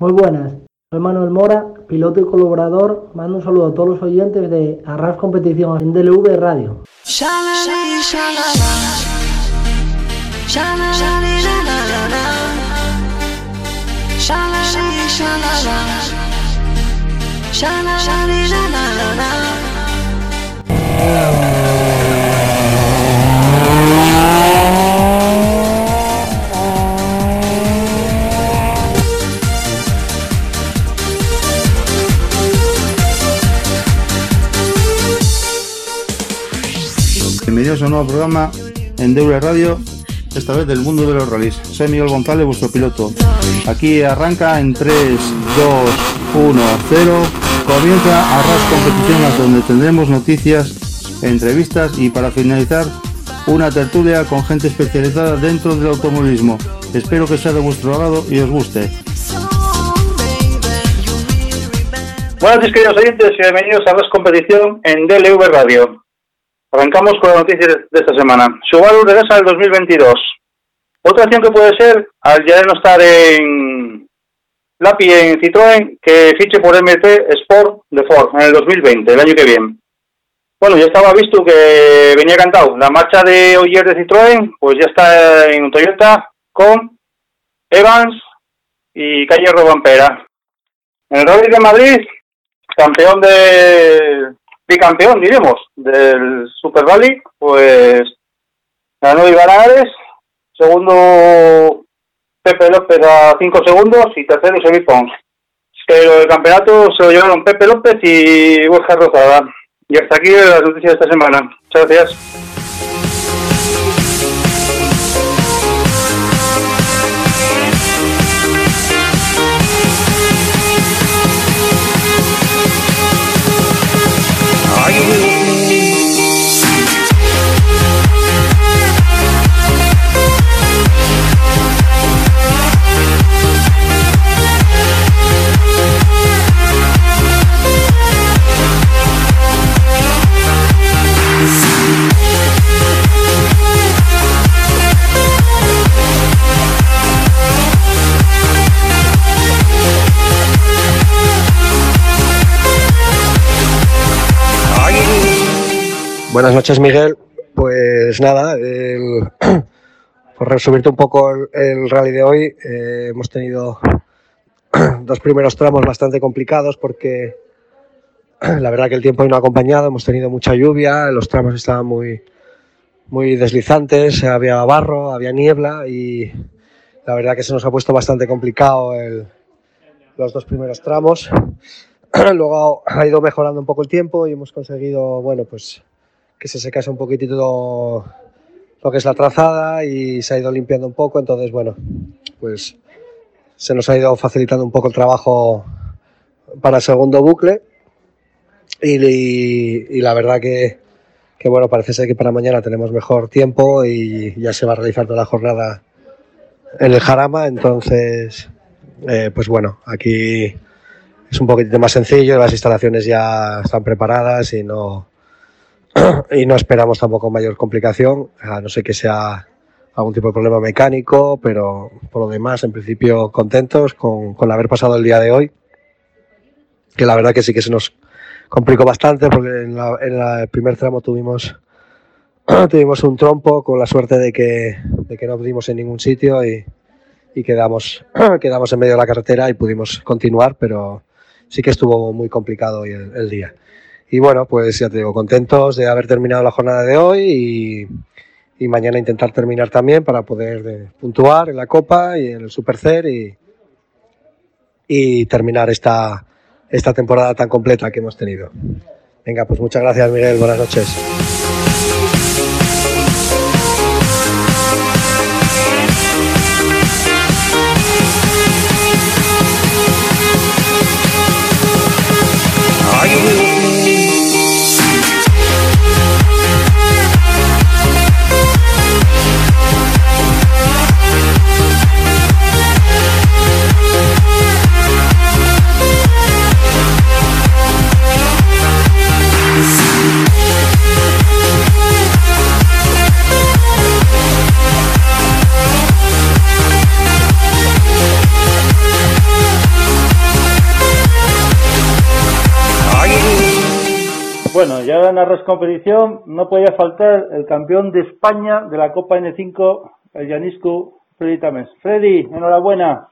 Muy buenas, soy Manuel Mora, piloto y colaborador. Mando un saludo a todos los oyentes de Arras Competición en DLV Radio. Bienvenidos a un nuevo programa en Deure Radio, esta vez del mundo de los rallies. Soy Miguel González, vuestro piloto. Aquí arranca en 3, 2, 1, 0. Comienza Arras Competiciones donde tendremos noticias, entrevistas y para finalizar una tertulia con gente especializada dentro del automovilismo. Espero que sea de vuestro agrado y os guste. Buenas noches queridos oyentes y bienvenidos a Arras Competición en DLV Radio. Arrancamos con las noticias de esta semana. Subaru regresa al 2022. Otra acción que puede ser, al ya no estar en Lapi en Citroën, que fiche por MT Sport de Ford en el 2020, el año que viene. Bueno, ya estaba visto que venía cantado. La marcha de Oyer de Citroën, pues ya está en Toyota con Evans y Calle Robampera. En el Rally de Madrid, campeón de bicampeón, diremos, del Super Rally, pues ganó Iván segundo Pepe López a 5 segundos y tercero Semi Pons. Pero el campeonato se lo llevaron Pepe López y Borja Rozada. Y hasta aquí las noticias de esta semana. Muchas gracias. Buenas noches, Miguel. Pues nada, por resumirte un poco el, rally de hoy, eh, hemos tenido dos primeros tramos bastante complicados porque la verdad que el tiempo no ha acompañado, hemos tenido mucha lluvia, los tramos estaban muy, muy deslizantes, había barro, había niebla y la verdad que se nos ha puesto bastante complicado los dos primeros tramos. Luego ha ido mejorando un poco el tiempo y hemos conseguido, bueno, pues que se secase un poquitito lo que es la trazada y se ha ido limpiando un poco, entonces bueno, pues se nos ha ido facilitando un poco el trabajo para el segundo bucle. Y, la verdad que, bueno, parece ser que para mañana tenemos mejor tiempo y ya se va a realizar toda la jornada en el Jarama, entonces eh, pues bueno, aquí es un poquitito más sencillo, las instalaciones ya están preparadas y no, y no esperamos tampoco mayor complicación, a no ser que sea algún tipo de problema mecánico, pero por lo demás, en principio, contentos con, con haber pasado el día de hoy, que la verdad que sí que se nos complicó bastante porque en, en el primer tramo tuvimos, tuvimos un trompo con la suerte de que, de que no pudimos en ningún sitio y, y quedamos, quedamos en medio de la carretera y pudimos continuar, pero sí que estuvo muy complicado hoy el día. Y bueno, pues ya te digo, contentos de haber terminado la jornada de hoy y, mañana intentar terminar también para poder eh, puntuar en la Copa y en el Supercer y, y terminar esta, esta temporada tan completa que hemos tenido. Venga, pues muchas gracias Miguel, buenas noches. Bueno, ya en la competición no podía faltar el campeón de España de la Copa N5, el Yaniscu Freddy Tames. Freddy, enhorabuena.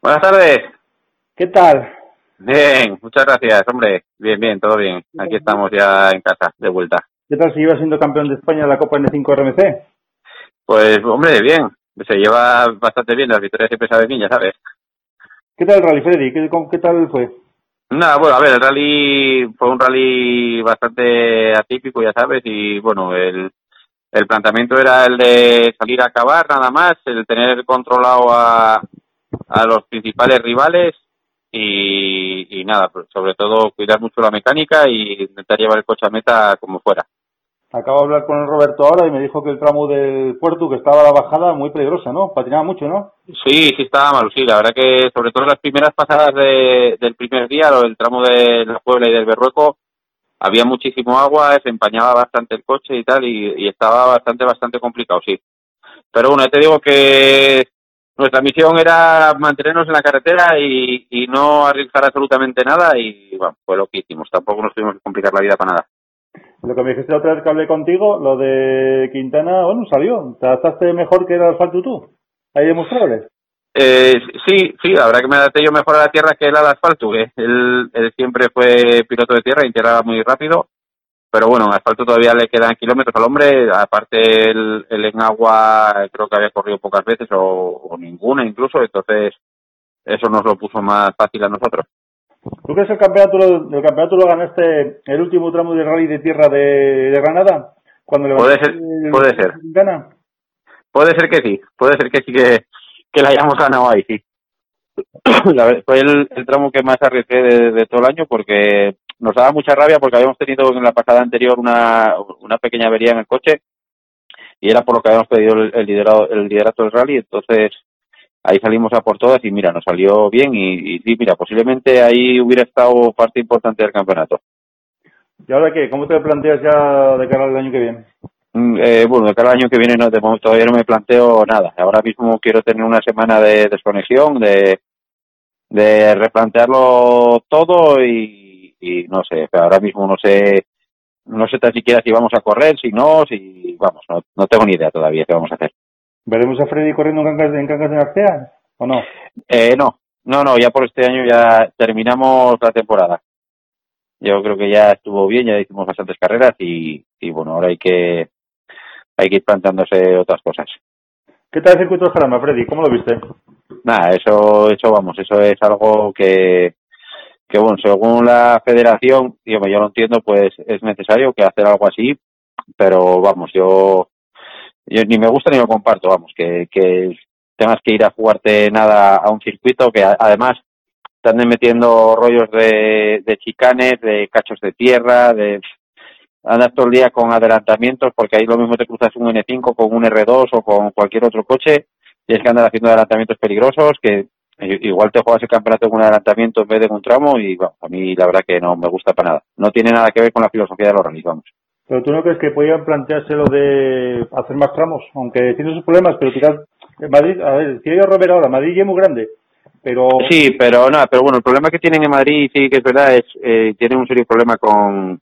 Buenas tardes. ¿Qué tal? Bien, muchas gracias, hombre. Bien, bien, todo bien. Aquí estamos ya en casa, de vuelta. ¿Qué tal si iba siendo campeón de España de la Copa N5 RMC? Pues, hombre, bien. Se lleva bastante bien, las victorias siempre saben bien, ya sabes. ¿Qué tal el rally, Freddy? ¿Qué, qué tal fue? Nada, bueno, a ver, el rally fue un rally bastante atípico, ya sabes, y bueno, el, el planteamiento era el de salir a acabar nada más, el tener controlado a, a los principales rivales y, y nada, sobre todo cuidar mucho la mecánica y intentar llevar el coche a meta como fuera. Acabo de hablar con Roberto ahora y me dijo que el tramo del puerto, que estaba la bajada muy peligrosa, ¿no? Patinaba mucho, ¿no? Sí, sí estaba malo, sí. La verdad que sobre todo en las primeras pasadas de, del primer día, el tramo de la Puebla y del Berrueco, había muchísimo agua, se empañaba bastante el coche y tal, y, estaba bastante, bastante complicado, sí. Pero bueno, te digo que nuestra misión era mantenernos en la carretera y no arriesgar absolutamente nada y bueno, fue lo que hicimos. Tampoco nos tuvimos que complicar la vida para nada. Lo que me dijiste la otra vez que hablé contigo, lo de Quintana, bueno, salió. ¿Te adaptaste mejor que el asfalto tú? ¿Hay demostrables? Eh, sí, sí, la verdad que me adapté yo mejor a la tierra que él al asfalto. que Él, siempre fue piloto de tierra integraba muy rápido. Pero bueno, en asfalto todavía le quedan kilómetros al hombre. Aparte, él, él en agua creo que había corrido pocas veces o ninguna incluso. Entonces, eso nos lo puso más fácil a nosotros. ¿Tú crees que el campeonato, lo- el campeonato lo ganaste el último tramo de rally de tierra de, de Granada? Cuando Puede ser, el- puede ser. Quintana? Puede ser que sí, puede ser que sí que, que la hayamos ganado ahí, sí. La verdad, fue el, el tramo que más arriesgué de, de todo el año porque nos daba mucha rabia porque habíamos tenido en la pasada anterior una, una pequeña avería en el coche y era por lo que habíamos pedido el, el, liderado, el liderato del rally, entonces ahí salimos a por todas y mira, nos salió bien y, y sí, mira, posiblemente ahí hubiera estado parte importante del campeonato. ¿Y ahora qué? ¿Cómo te planteas ya de cara al año que viene? Mm, Eh, bueno, de cada año que viene no, de momento todavía no me planteo nada. Ahora mismo quiero tener una semana de desconexión, de, de replantearlo todo y, y no sé, ahora mismo no sé, no sé tan siquiera si vamos a correr, si no, si vamos, no, no tengo ni idea todavía qué vamos a hacer. ¿Veremos a Freddy corriendo en Cangas, en Cangas de Narcea o no? Eh, no, no, no, ya por este año ya terminamos la temporada. Yo creo que ya estuvo bien, ya hicimos bastantes carreras y, y bueno, ahora hay que, hay que ir planteándose otras cosas. ¿Qué tal el circuito de Jarama, Freddy? ¿Cómo lo viste? Nada, eso, eso vamos, eso es algo que, que bueno, según la federación, y hombre, yo lo entiendo, pues es necesario que hacer algo así, pero vamos, yo, yo ni me gusta ni lo comparto, vamos, que, que tengas que ir a jugarte nada a un circuito que además están metiendo rollos de, de chicanes, de cachos de tierra, de andas todo el día con adelantamientos, porque ahí lo mismo te cruzas un N5 con un R2 o con cualquier otro coche, tienes que andar haciendo adelantamientos peligrosos, que igual te juegas el campeonato con un adelantamiento en vez de un tramo y bueno, a mí la verdad que no me gusta para nada. No tiene nada que ver con la filosofía de los rallies, vamos. ¿Pero tú no crees que podían plantearse lo de hacer más tramos? Aunque tiene sus problemas, pero quizás Madrid, a ver, quiero romper ahora, Madrid ya es muy grande, pero Sí, pero nada, pero bueno, el problema que tienen en Madrid sí que es verdad es eh, tienen un serio problema con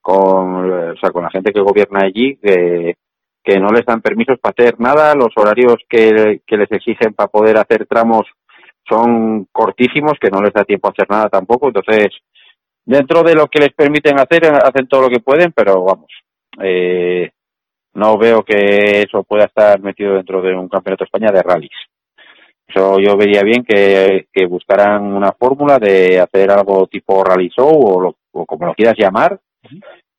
con o sea, con la gente que gobierna allí que que no les dan permisos para hacer nada, los horarios que, que les exigen para poder hacer tramos son cortísimos, que no les da tiempo a hacer nada tampoco, entonces dentro de lo que les permiten hacer, hacen todo lo que pueden, pero vamos, eh, no veo que eso pueda estar metido dentro de un campeonato de España de rallies. Eso yo vería bien que, que buscaran una fórmula de hacer algo tipo rally show o, lo- o como lo quieras llamar,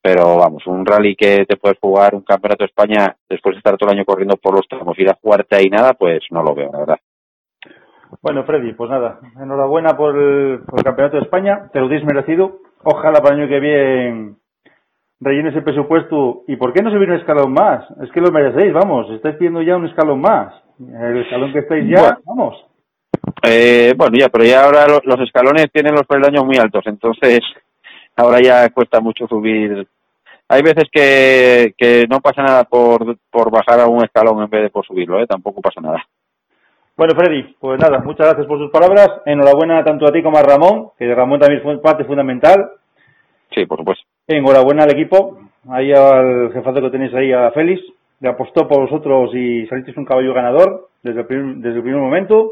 pero vamos, un rally que te puedes jugar un campeonato de España después de estar todo el año corriendo por los tramos, ir a jugarte ahí nada, pues no lo veo, la verdad. Bueno, Freddy, pues nada, enhorabuena por el, por el Campeonato de España, te lo dis merecido, ojalá para el año que viene rellenes el presupuesto, ¿y por qué no subir un escalón más? Es que lo merecéis, vamos, estáis pidiendo ya un escalón más, el escalón que estáis ya, Bueno. vamos. Eh, bueno, ya, pero ya ahora lo- los escalones tienen los peldaños muy altos, entonces ahora ya cuesta mucho subir. Hay veces que, que no pasa nada por, por bajar a un escalón en vez de por subirlo, ¿eh? tampoco pasa nada. Bueno, Freddy, pues nada, muchas gracias por sus palabras. Enhorabuena tanto a ti como a Ramón, que Ramón también fue parte fundamental. Sí, por supuesto. Enhorabuena al equipo, ahí al jefazo que tenéis ahí, a Félix, le apostó por vosotros y salisteis un caballo ganador desde el primer, desde el primer momento.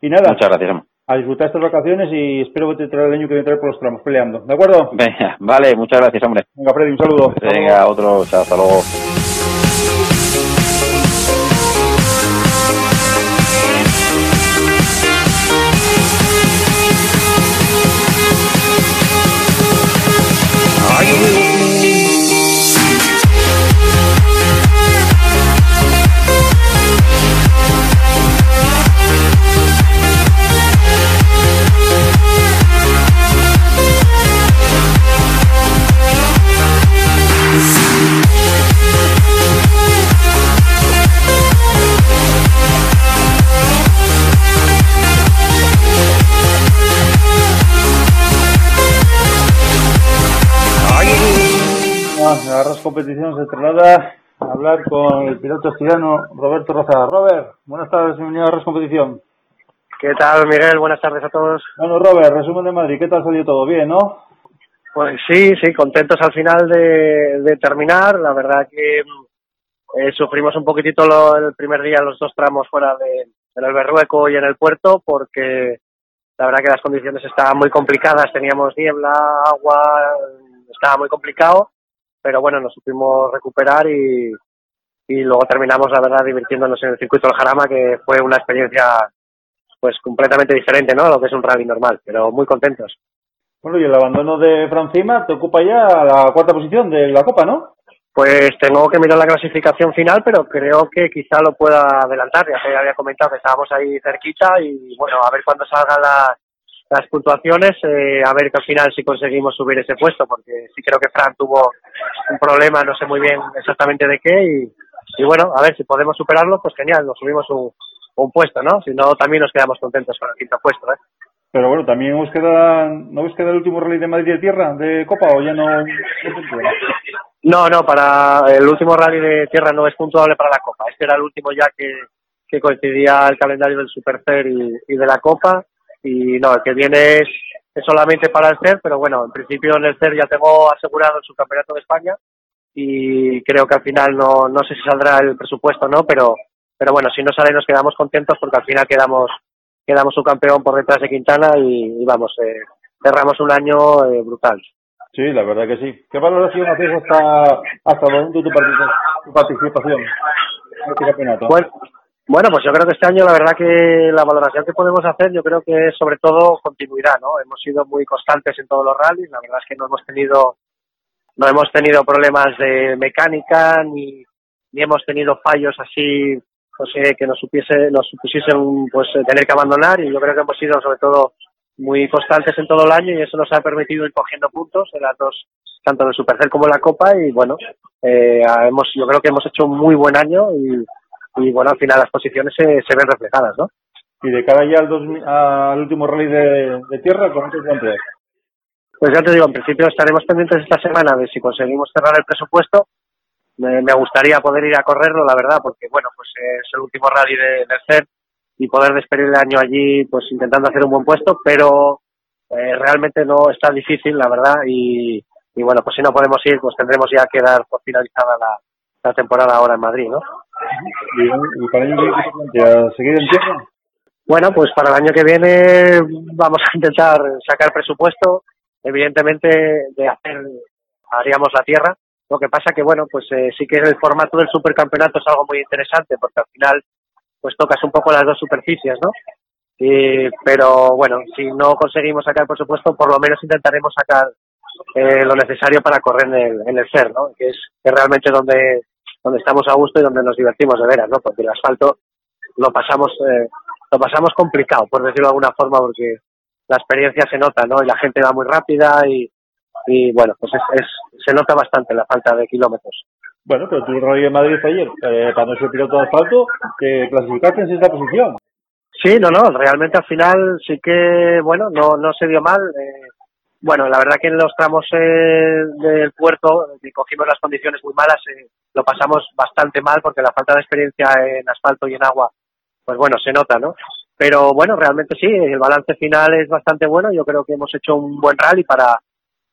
Y nada, Muchas gracias. a disfrutar estas vacaciones y espero que te traiga el año que viene por los tramos peleando. ¿De acuerdo? Venga, vale, muchas gracias, hombre. Venga, Freddy, un saludo. Venga, otro, chao, hasta luego. La Arras Competición se traslada a hablar con el piloto estirano Roberto Rozada. Robert, buenas tardes, bienvenido a Arras Competición. ¿Qué tal, Miguel? Buenas tardes a todos. Bueno, Robert, resumen de Madrid, ¿qué tal salió todo? Bien, ¿no? Pues sí, sí, contentos al final de, de terminar. La verdad que eh, sufrimos un poquitito lo- el primer día los dos tramos fuera de, en el Berrueco y en el puerto porque la verdad que las condiciones estaban muy complicadas. Teníamos niebla, agua, estaba muy complicado, pero bueno, nos supimos recuperar y, y luego terminamos, la verdad, divirtiéndonos en el circuito del Jarama, que fue una experiencia pues completamente diferente, ¿no? A lo que es un rally normal, pero muy contentos. Bueno, y el abandono de Francima te ocupa ya la cuarta posición de la Copa, ¿no? Pues tengo que mirar la clasificación final, pero creo que quizá lo pueda adelantar. Ya te había comentado que estábamos ahí cerquita y bueno, a ver cuándo salgan la- las puntuaciones, eh, a ver que al final si conseguimos subir ese puesto, porque sí creo que Fran tuvo un problema, no sé muy bien exactamente de qué y, y bueno, a ver si podemos superarlo, pues genial, nos subimos un, un puesto, ¿no? Si no, también nos quedamos contentos con el quinto puesto, ¿eh? Pero bueno, también os queda, ¿no os queda el último rally de Madrid de tierra de Copa o ya no? No, no, para el último rally de tierra no es puntuable para la Copa. Este era el último ya que, que coincidía el calendario del Supercer y, y de la Copa. Y no, el que viene es, es solamente para el CER, pero bueno, en principio en el CER ya tengo asegurado el subcampeonato de España y creo que al final no, no sé si saldrá el presupuesto o no, pero, pero bueno, si no sale nos quedamos contentos porque al final quedamos, quedamos subcampeón por detrás de Quintana y, y vamos, eh, cerramos un año eh, brutal. Sí, la verdad que sí. ¿Qué valoración haces hasta, hasta el momento de tu, partici- tu participación en este campeonato? Bueno, bueno, pues yo creo que este año la verdad que la valoración que podemos hacer yo creo que es sobre todo continuidad, ¿no? Hemos sido muy constantes en todos los rallies, la verdad es que no hemos tenido no hemos tenido problemas de mecánica ni, ni hemos tenido fallos así no sé, que nos supiese nos supusiesen pues eh, tener que abandonar y yo creo que hemos sido sobre todo muy constantes en todo el año y eso nos ha permitido ir cogiendo puntos en las dos tanto en el Supercell como en la Copa y bueno eh, hemos yo creo que hemos hecho un muy buen año y, y bueno, al final las posiciones se, se ven reflejadas, ¿no? Y de cara ya al, 2000 al último rally de, de tierra, ¿cómo te planteas? Pues ya te digo, en principio estaremos pendientes esta semana de si conseguimos cerrar el presupuesto. Me, me gustaría poder ir a correrlo, la verdad, porque bueno, pues es el último rally de, del CER y poder despedir el año allí, pues intentando hacer un buen puesto, pero eh, realmente no está difícil, la verdad, y, y bueno, pues si no podemos ir, pues tendremos ya que dar por finalizada la, la temporada ahora en Madrid, ¿no? ¿Y? ¿Seguir en tierra? Bueno, pues para el año que viene vamos a intentar sacar presupuesto. Evidentemente, de hacer, haríamos la tierra. Lo que pasa que, bueno, pues eh, sí que el formato del supercampeonato es algo muy interesante porque al final, pues tocas un poco las dos superficies, ¿no? Y, pero bueno, si no conseguimos sacar presupuesto, por lo menos intentaremos sacar eh, lo necesario para correr en el, en CER, ¿no? Que es, que es realmente donde, donde estamos a gusto y donde nos divertimos de veras, ¿no? Porque el asfalto lo pasamos, eh, lo pasamos complicado, por decirlo de alguna forma, porque la experiencia se nota, ¿no? Y la gente va muy rápida y, y bueno, pues es, es, se nota bastante la falta de kilómetros. Bueno, pero tu rally de Madrid ayer, eh, ser piloto de asfalto, que clasificaste en sexta posición. Sí, no, no, realmente al final sí que, bueno, no, no se dio mal. Eh, bueno, la verdad que en los tramos eh, del puerto, que cogimos las condiciones muy malas, eh, lo pasamos bastante mal porque la falta de experiencia en asfalto y en agua, pues bueno, se nota, ¿no? Pero bueno, realmente sí, el balance final es bastante bueno. Yo creo que hemos hecho un buen rally para,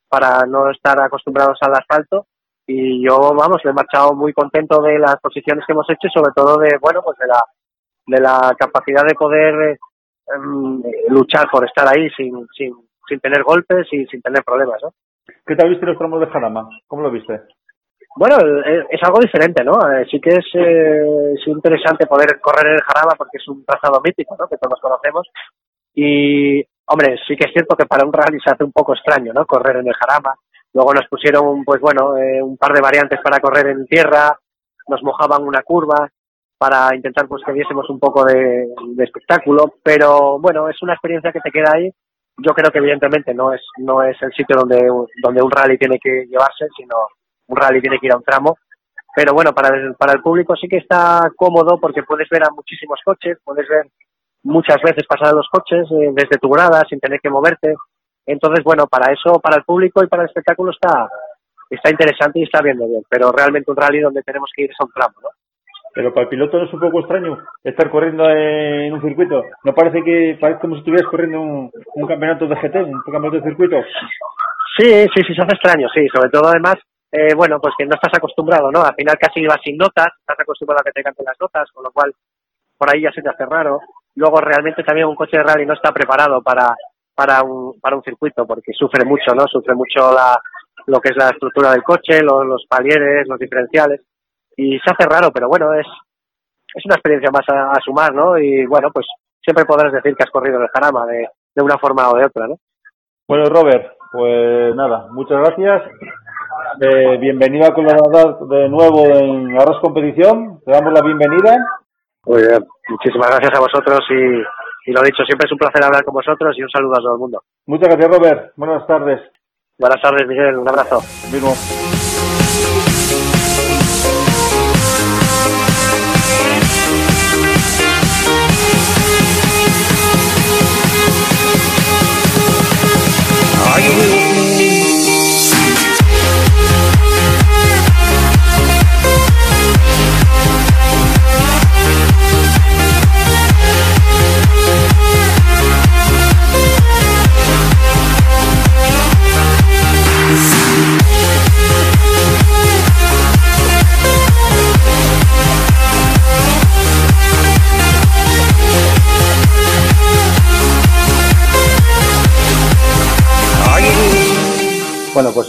para no estar acostumbrados al asfalto y yo, vamos, me he marchado muy contento de las posiciones que hemos hecho y sobre todo de, bueno, pues de la, de la capacidad de poder em, luchar por estar ahí sin, sin, sin tener golpes y sin tener problemas, ¿no? ¿Qué tal viste los tramos de Jarama? ¿Cómo lo viste? Bueno, eh, es algo diferente, ¿no? Eh, sí que es, eh, es interesante poder correr en el Jarama porque es un trazado mítico, ¿no? Que todos conocemos. Y, hombre, sí que es cierto que para un rally se hace un poco extraño, ¿no? Correr en el Jarama. Luego nos pusieron, pues bueno, un par de variantes para correr en tierra, nos mojaban una curva para intentar pues que diésemos un poco de, de espectáculo, pero bueno, es una experiencia que te queda ahí yo creo que evidentemente no es no es el sitio donde donde un rally tiene que llevarse sino un rally tiene que ir a un tramo pero bueno para el, para el público sí que está cómodo porque puedes ver a muchísimos coches puedes ver muchas veces pasar a los coches eh, desde tu grada sin tener que moverte entonces bueno para eso para el público y para el espectáculo está está interesante y está bien bien pero realmente un rally donde tenemos que ir es a un tramo ¿no? Pero para el piloto no es un poco extraño estar corriendo en un circuito. ¿No parece que parece como si estuvieras corriendo un, un campeonato de GT, un campeonato de circuito? Sí, sí, sí, se hace extraño, sí. Sobre todo, además, eh, bueno, pues que no estás acostumbrado, ¿no? Al final casi vas sin notas, estás acostumbrado a que te canten las notas, con lo cual por ahí ya se te hace raro. Luego, realmente también un coche de rally no está preparado para, para, un, para un circuito porque sufre mucho, ¿no? Sufre mucho la, lo que es la estructura del coche, los, palieres, los diferenciales y se hace raro, pero bueno, es, es una experiencia más a, sumar, ¿no? Y bueno, pues siempre podrás decir que has corrido en el Jarama de, de una forma o de otra, ¿no? Bueno, Robert, pues nada, muchas gracias. Eh, bienvenido a colaborar de nuevo en Arras Competición. Te damos la bienvenida. Muy bien, muchísimas gracias a vosotros y, y lo dicho, siempre es un placer hablar con vosotros y un saludo a todo el mundo. Muchas gracias, Robert. Buenas tardes. Buenas tardes, Miguel. Un abrazo. Mismo.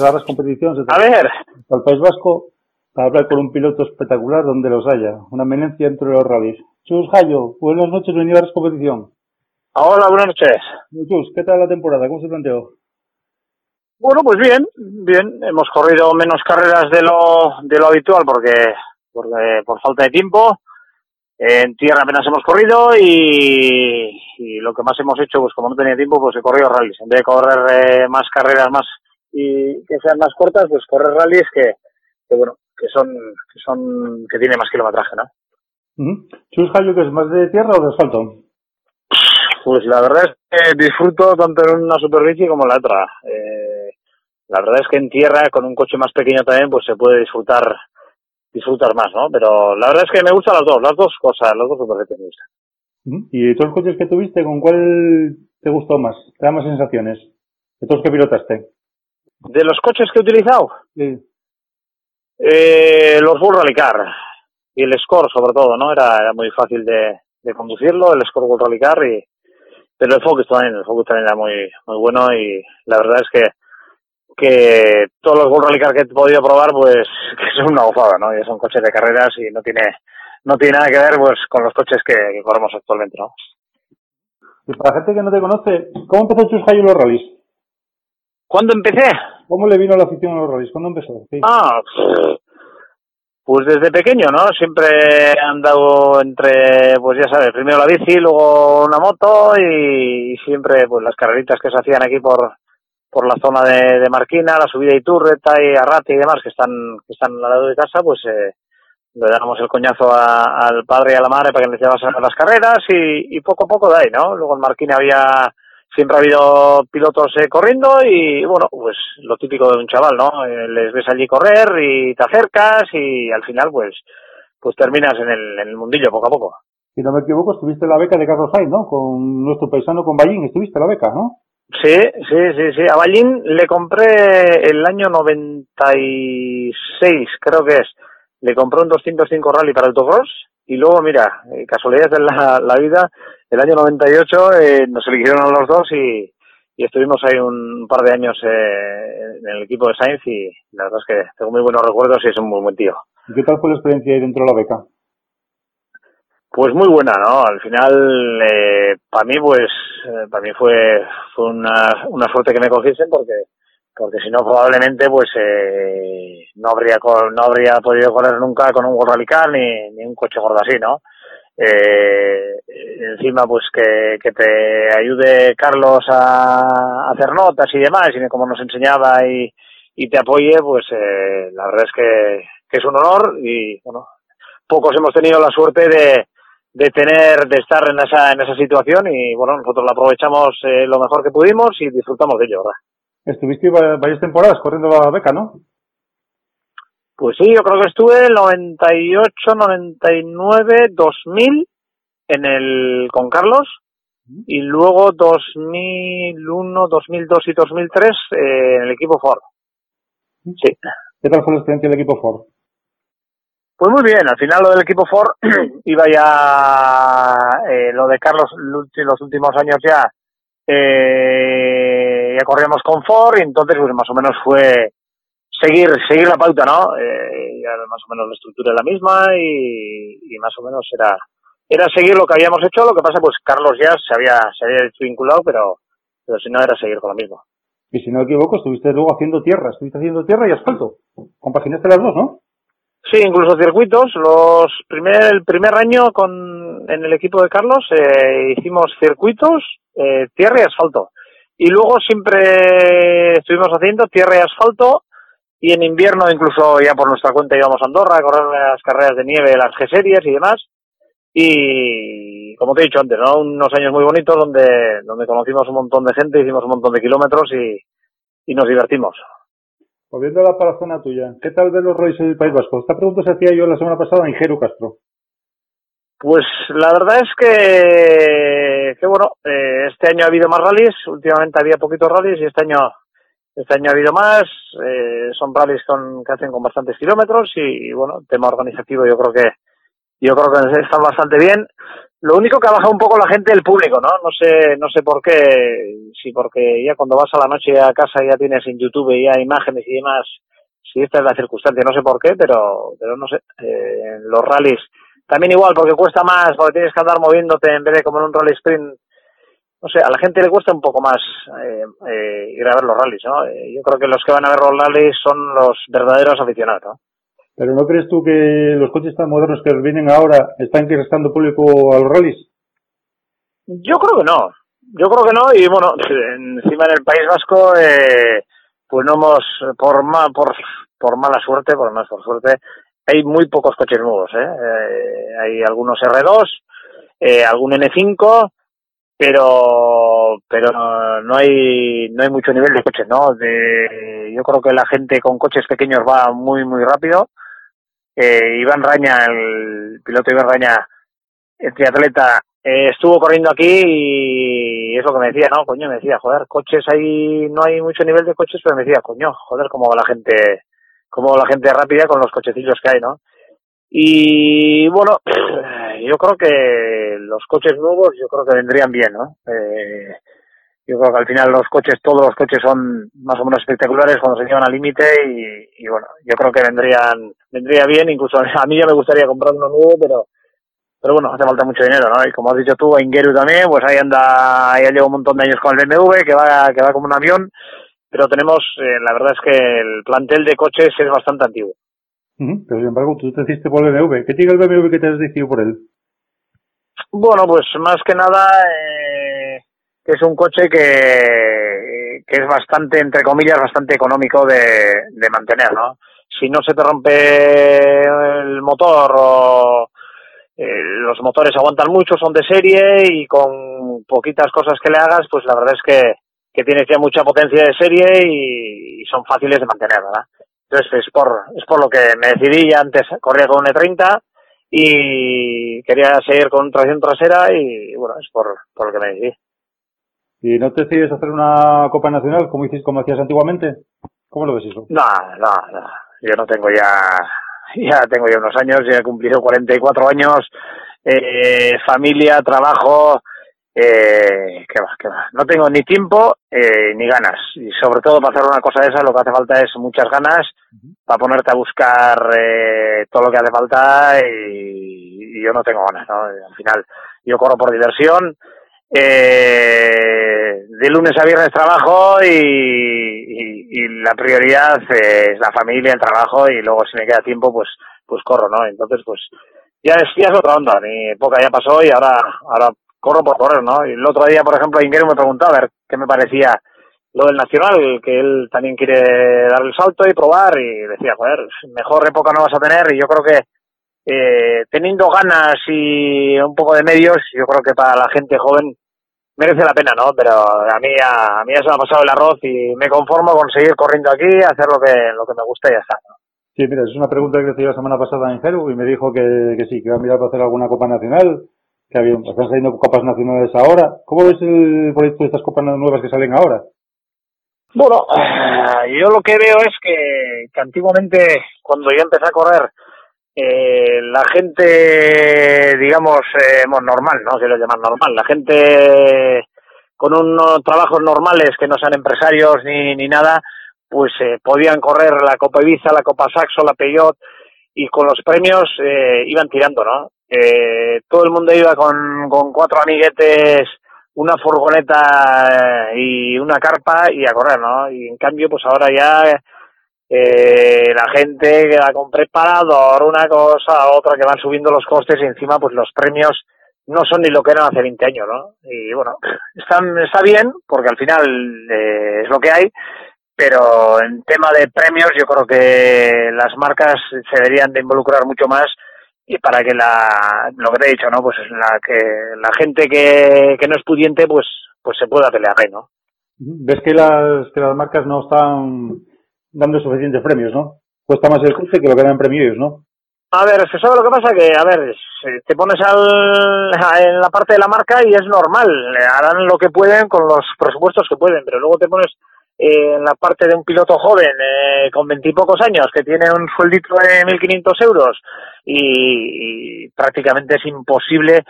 Bueno, pues ahora es competición. Se A ver. Al País Vasco para hablar con un piloto espectacular donde los haya. Una eminencia entre los rallies. Chus Jayo, buenas noches, bienvenido a la competición. Hola, buenas noches. Chus, ¿qué tal la temporada? ¿Cómo se planteó? Bueno, pues bien, bien. Hemos corrido menos carreras de lo, de lo habitual porque, porque por falta de tiempo. En tierra apenas hemos corrido y, y lo que más hemos hecho, pues como no tenía tiempo, pues he corrido rallies. En vez de correr eh, más carreras más y que sean más cortas, pues correr rallies que, que bueno, que son, que son, que tiene más kilometraje, ¿no? ¿Chus Jayo que es más de tierra o de asfalto? Pues la verdad es que disfruto tanto en una superficie como en la otra. Eh, la verdad es que en tierra, con un coche más pequeño también, pues se puede disfrutar disfrutar más, ¿no? Pero la verdad es que me gustan las dos, las dos cosas, las dos superficies me gustan. ¿Y de todos los coches que tuviste, con cuál te gustó más? ¿Te da más sensaciones? ¿De todos los que pilotaste? ¿De los coches que he utilizado? Sí. Eh, los Bull Rally Car y el Score sobre todo, ¿no? Era, era muy fácil de, de conducirlo, el Score Bull Rally Car y pero el Focus también, el Focus también era muy muy bueno y la verdad es que que todos los Bull Rally Car que he podido probar pues que son una gozada, ¿no? Y son coches de carreras y no tiene no tiene nada que ver pues con los coches que, que corremos actualmente, ¿no? Y para la gente que no te conoce, ¿cómo empezó Chus Jayo los rallies? ¿Cuándo empecé? ¿Cómo le vino la afición a los rallies? ¿Cuándo empezó? Ah, pues desde pequeño, ¿no? Siempre he andado entre, pues ya sabes, primero la bici, luego una moto y, siempre pues las carreritas que se hacían aquí por por la zona de, de Marquina, la subida y Turreta y Arrate y demás que están que están al lado de casa, pues eh, le damos el coñazo al padre y a la madre para que les llevasen a las carreras y, y poco a poco de ahí, ¿no? Luego en Marquina había siempre ha habido pilotos eh, corriendo y bueno, pues lo típico de un chaval, ¿no? Eh, les ves allí correr y te acercas y al final pues pues terminas en el, en el mundillo poco a poco. Si no me equivoco, estuviste en la beca de Carlos Sainz, ¿no? Con nuestro paisano, con Ballín, estuviste en la beca, ¿no? Sí, sí, sí, sí. A Ballín le compré el año 96, creo que es. Le compré un 205 Rally para autocross y luego, mira, eh, casualidades de la, la vida, el año 98 eh, nos eligieron a los dos y, y estuvimos ahí un par de años eh, en el equipo de Sainz y la verdad es que tengo muy buenos recuerdos y es un muy buen tío. ¿Y qué tal fue la experiencia ahí dentro de la beca? Pues muy buena, ¿no? Al final, eh, para mí, pues, eh, para mí fue, fue una, una suerte que me cogiesen porque, porque si no, probablemente, pues, eh, no habría, no habría podido correr nunca con un World Rally Car ni, ni un coche gordo así, ¿no? Eh, encima, pues, que, que te ayude Carlos a, hacer notas y demás, y como nos enseñaba y, y te apoye, pues, eh, la verdad es que, que es un honor y, bueno, pocos hemos tenido la suerte de, de tener, de estar en esa, en esa situación y bueno, nosotros la aprovechamos eh, lo mejor que pudimos y disfrutamos de ello, ¿verdad? Estuviste va- varias temporadas corriendo la beca, ¿no? Pues sí, yo creo que estuve el 98, 99, 2000 en el, con Carlos y luego 2001, 2002 y 2003 eh, en el equipo Ford. Sí. ¿Qué tal fue la experiencia del equipo Ford? Pues muy bien, al final lo del equipo Ford iba ya, eh, lo de Carlos los los últimos años ya, eh, ya corríamos con Ford y entonces pues más o menos fue seguir seguir la pauta, ¿no? Eh, más o menos la estructura es la misma y, y más o menos era era seguir lo que habíamos hecho, lo que pasa pues Carlos ya se había se había vinculado, pero pero si no era seguir con lo mismo. Y si no me equivoco, estuviste luego haciendo tierra, estuviste haciendo tierra y asfalto. Compaginaste las dos, ¿no? Sí, incluso circuitos. Los primer, el primer año con, en el equipo de Carlos eh, hicimos circuitos, eh, tierra y asfalto. Y luego siempre estuvimos haciendo tierra y asfalto y en invierno incluso ya por nuestra cuenta íbamos a Andorra a correr las carreras de nieve, las G-Series y demás. Y como te he dicho antes, ¿no? unos años muy bonitos donde, donde conocimos un montón de gente, hicimos un montón de kilómetros y, y nos divertimos. Volviendo a la para zona tuya, ¿qué tal ver los Royals del País Vasco? Esta pregunta se hacía yo la semana pasada en Jeru Castro. Pues la verdad es que, que bueno, eh, este año ha habido más rallies, últimamente había poquitos rallies y este año este año ha habido más, eh, son rallies con, que hacen con bastantes kilómetros y, bueno, tema organizativo yo creo que yo creo que están bastante bien. Lo único que ha bajado un poco la gente, el público, ¿no? No sé, no sé por qué, si porque ya cuando vas a la noche a casa ya tienes en YouTube ya imágenes y demás, si esta es la circunstancia, no sé por qué, pero, pero no sé, eh, los rallies también igual, porque cuesta más, porque tienes que andar moviéndote en vez de como en un rally sprint. No sé, a la gente le cuesta un poco más eh, eh, ir a ver los rallies, ¿no? Eh, yo creo que los que van a ver los rallies son los verdaderos aficionados, ¿no? ¿Pero no crees tú que los coches tan modernos que vienen ahora están restando público a los rallies? Yo creo que no. Yo creo que no, y bueno, encima en el País Vasco, eh, pues no hemos, por, ma, por, por mala suerte, por más por suerte, hay muy pocos coches nuevos, ¿eh? eh hay algunos R2, eh, algún N5, pero pero no hay no hay mucho nivel de coches, ¿no? De, yo creo que la gente con coches pequeños va muy muy rápido. Eh, Iván Raña, el piloto Iván Raña, el triatleta, eh, estuvo corriendo aquí y es lo que me decía, ¿no? Coño, me decía, joder, coches ahí, no hay mucho nivel de coches, pero me decía, coño, joder, cómo va la gente, cómo va la gente rápida con los cochecillos que hay, ¿no? Y bueno, yo creo que los coches nuevos, yo creo que vendrían bien, ¿no? Eh, yo creo que al final los coches, todos los coches son más o menos espectaculares cuando se llevan al límite y, bueno, yo creo que vendrían, vendría bien, incluso a mí ya me gustaría comprar uno nuevo, pero pero bueno, hace falta mucho dinero, ¿no? Y como has dicho tú, Ingeru también, pues ahí anda, ya lleva un montón de años con el BMW, que va, que va como un avión, pero tenemos, eh, la verdad es que el plantel de coches es bastante antiguo. Pero sin embargo, tú te hiciste por el BMW. ¿Qué tiene el BMW que te has decidido por él? Bueno, pues más que nada, eh, es un coche que, que es bastante, entre comillas, bastante económico de, de mantener, ¿no? Si no se te rompe el motor o eh, los motores aguantan mucho, son de serie y con poquitas cosas que le hagas, pues la verdad es que, que tienes ya mucha potencia de serie y, y, son fáciles de mantener, ¿verdad? Entonces es por, es por lo que me decidí, ya antes corría con un E30 y quería seguir con tracción trasera y bueno, es por, por lo que me decidí. ¿Y no te decides hacer una Copa Nacional como, hiciste, como hacías antiguamente? ¿Cómo lo ves eso? No, no, no. Yo no tengo ya, ya tengo ya unos años, ya he cumplido 44 años, eh, familia, trabajo, eh, ¿qué va, qué va? No tengo ni tiempo eh, ni ganas. Y sobre todo para hacer una cosa de esa lo que hace falta es muchas ganas para ponerte a buscar eh, todo lo que hace falta y, y yo no tengo ganas, ¿no? Al final yo corro por diversión, eh, de lunes a viernes trabajo y, y, y la prioridad es la familia, el trabajo y luego si me queda tiempo pues pues corro, ¿no? Entonces pues ya es, ya es otra onda, mi época ya pasó y ahora ahora corro por correr, ¿no? Y el otro día, por ejemplo, Inguero me preguntaba a ver qué me parecía lo del Nacional, que él también quiere dar el salto y probar y decía, joder, mejor época no vas a tener y yo creo que eh, teniendo ganas y un poco de medios, yo creo que para la gente joven merece la pena, ¿no? Pero a mí ya, a mí ya se me ha pasado el arroz y me conformo con seguir corriendo aquí, hacer lo que, lo que me gusta y ya está. Sí, mira, es una pregunta que le hice la semana pasada en Jeru y me dijo que, que sí, que iba a mirar para hacer alguna Copa Nacional, que están saliendo Copas Nacionales ahora. ¿Cómo ves el proyecto de estas Copas nuevas que salen ahora? Bueno, eh, yo lo que veo es que, que antiguamente, cuando yo empecé a correr, eh, la gente, digamos, eh, normal, no quiero llamar normal, la gente con unos trabajos normales que no sean empresarios ni, ni nada, pues eh, podían correr la Copa Ibiza, la Copa Saxo, la Peyot y con los premios eh, iban tirando, ¿no? Eh, todo el mundo iba con, con cuatro amiguetes, una furgoneta eh, y una carpa y a correr, ¿no? Y en cambio, pues ahora ya eh, la gente que va con preparador, una cosa, otra, que van subiendo los costes y encima pues los premios no son ni lo que eran hace 20 años, ¿no? Y bueno, están, está bien, porque al final eh, es lo que hay, pero en tema de premios yo creo que las marcas se deberían de involucrar mucho más y para que la, lo que te he dicho, ¿no? Pues la que la gente que, que no es pudiente pues, pues se pueda pelear ¿no? ¿Ves que las, que las marcas no están dando suficientes premios, ¿no? Cuesta más el coste que lo que dan premios, ¿no? A ver, se sabe lo que pasa que, a ver, te pones al, en la parte de la marca y es normal, harán lo que pueden con los presupuestos que pueden, pero luego te pones en la parte de un piloto joven eh, con veintipocos años que tiene un sueldito de 1.500 euros y, prácticamente es imposible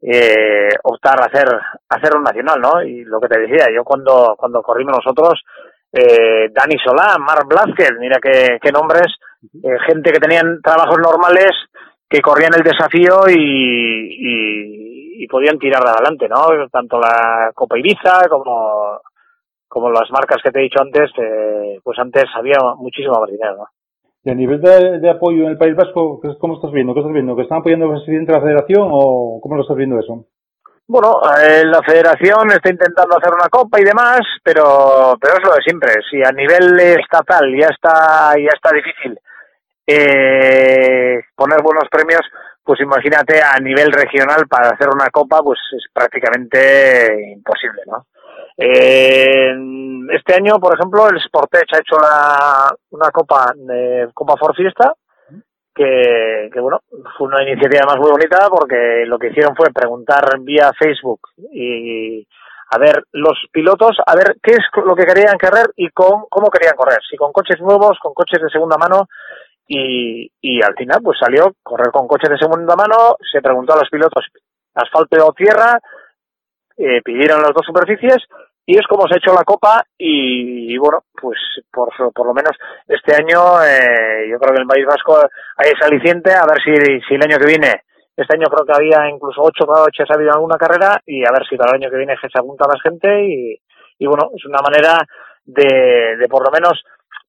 eh, optar a hacer, hacer un nacional, ¿no? Y lo que te decía, yo cuando, cuando corrimos nosotros, eh, Dani Solá, Marc Blázquez, mira qué, qué nombres, eh, gente que tenían trabajos normales, que corrían el desafío y, y podían tirar adelante, ¿no? Tanto la Copa Ibiza como, como las marcas que te he dicho antes, eh, pues antes había muchísimo más dinero, ¿no? Y a nivel de, de apoyo en el País Vasco, ¿qué- ¿cómo estás viendo? ¿Qué estás viendo? ¿Que están apoyando al presidente de la federación o cómo lo estás viendo eso? Bueno, eh, la federación está intentando hacer una copa y demás, pero, pero es lo de siempre. Si a nivel estatal ya está, ya está difícil eh, poner buenos premios, pues imagínate a nivel regional para hacer una copa, pues es prácticamente imposible, ¿no? Eh, este año, por ejemplo, el Sportech ha hecho la, una copa de Copa For Fiesta, que, que bueno, fue una iniciativa más muy bonita porque lo que hicieron fue preguntar vía Facebook y a ver los pilotos, a ver qué es lo que querían correr y con cómo querían correr, si con coches nuevos, con coches de segunda mano. Y, y al final pues salió correr con coches de segunda mano, se preguntó a los pilotos asfalto o tierra, eh, pidieron las dos superficies y es como se ha hecho la copa y, bueno, pues por, por lo menos este año eh, yo creo que el País Vasco hay ese aliciente a ver si, si el año que viene, este año creo que había incluso ocho coches ha habido alguna carrera y a ver si para el año que viene se apunta más gente y, y bueno, es una manera de, de por lo menos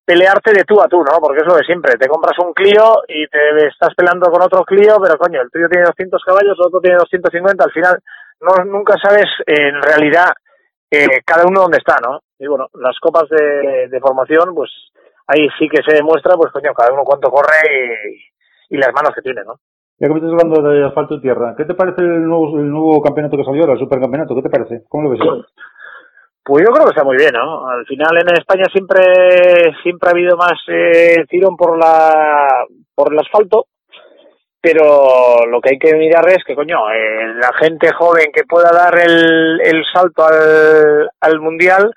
pelearte de tú a tú, ¿no? Porque es lo de siempre, te compras un Clio y te estás peleando con otro Clio, pero coño, el tuyo tiene 200 caballos, el otro tiene 250, al final no nunca sabes en realidad eh, cada uno dónde está, ¿no? Y bueno, las copas de, de formación, pues ahí sí que se demuestra, pues coño, cada uno cuánto corre y, y las manos que tiene, ¿no? Ya que me estás hablando de asfalto y tierra, ¿qué te parece el nuevo, el nuevo campeonato que salió ahora, el supercampeonato? ¿Qué te parece? ¿Cómo lo ves? Pues yo creo que está muy bien, ¿no? Al final en España siempre siempre ha habido más eh, tirón por la por el asfalto pero lo que hay que mirar es que, coño, eh, la gente joven que pueda dar el, el salto al, al mundial,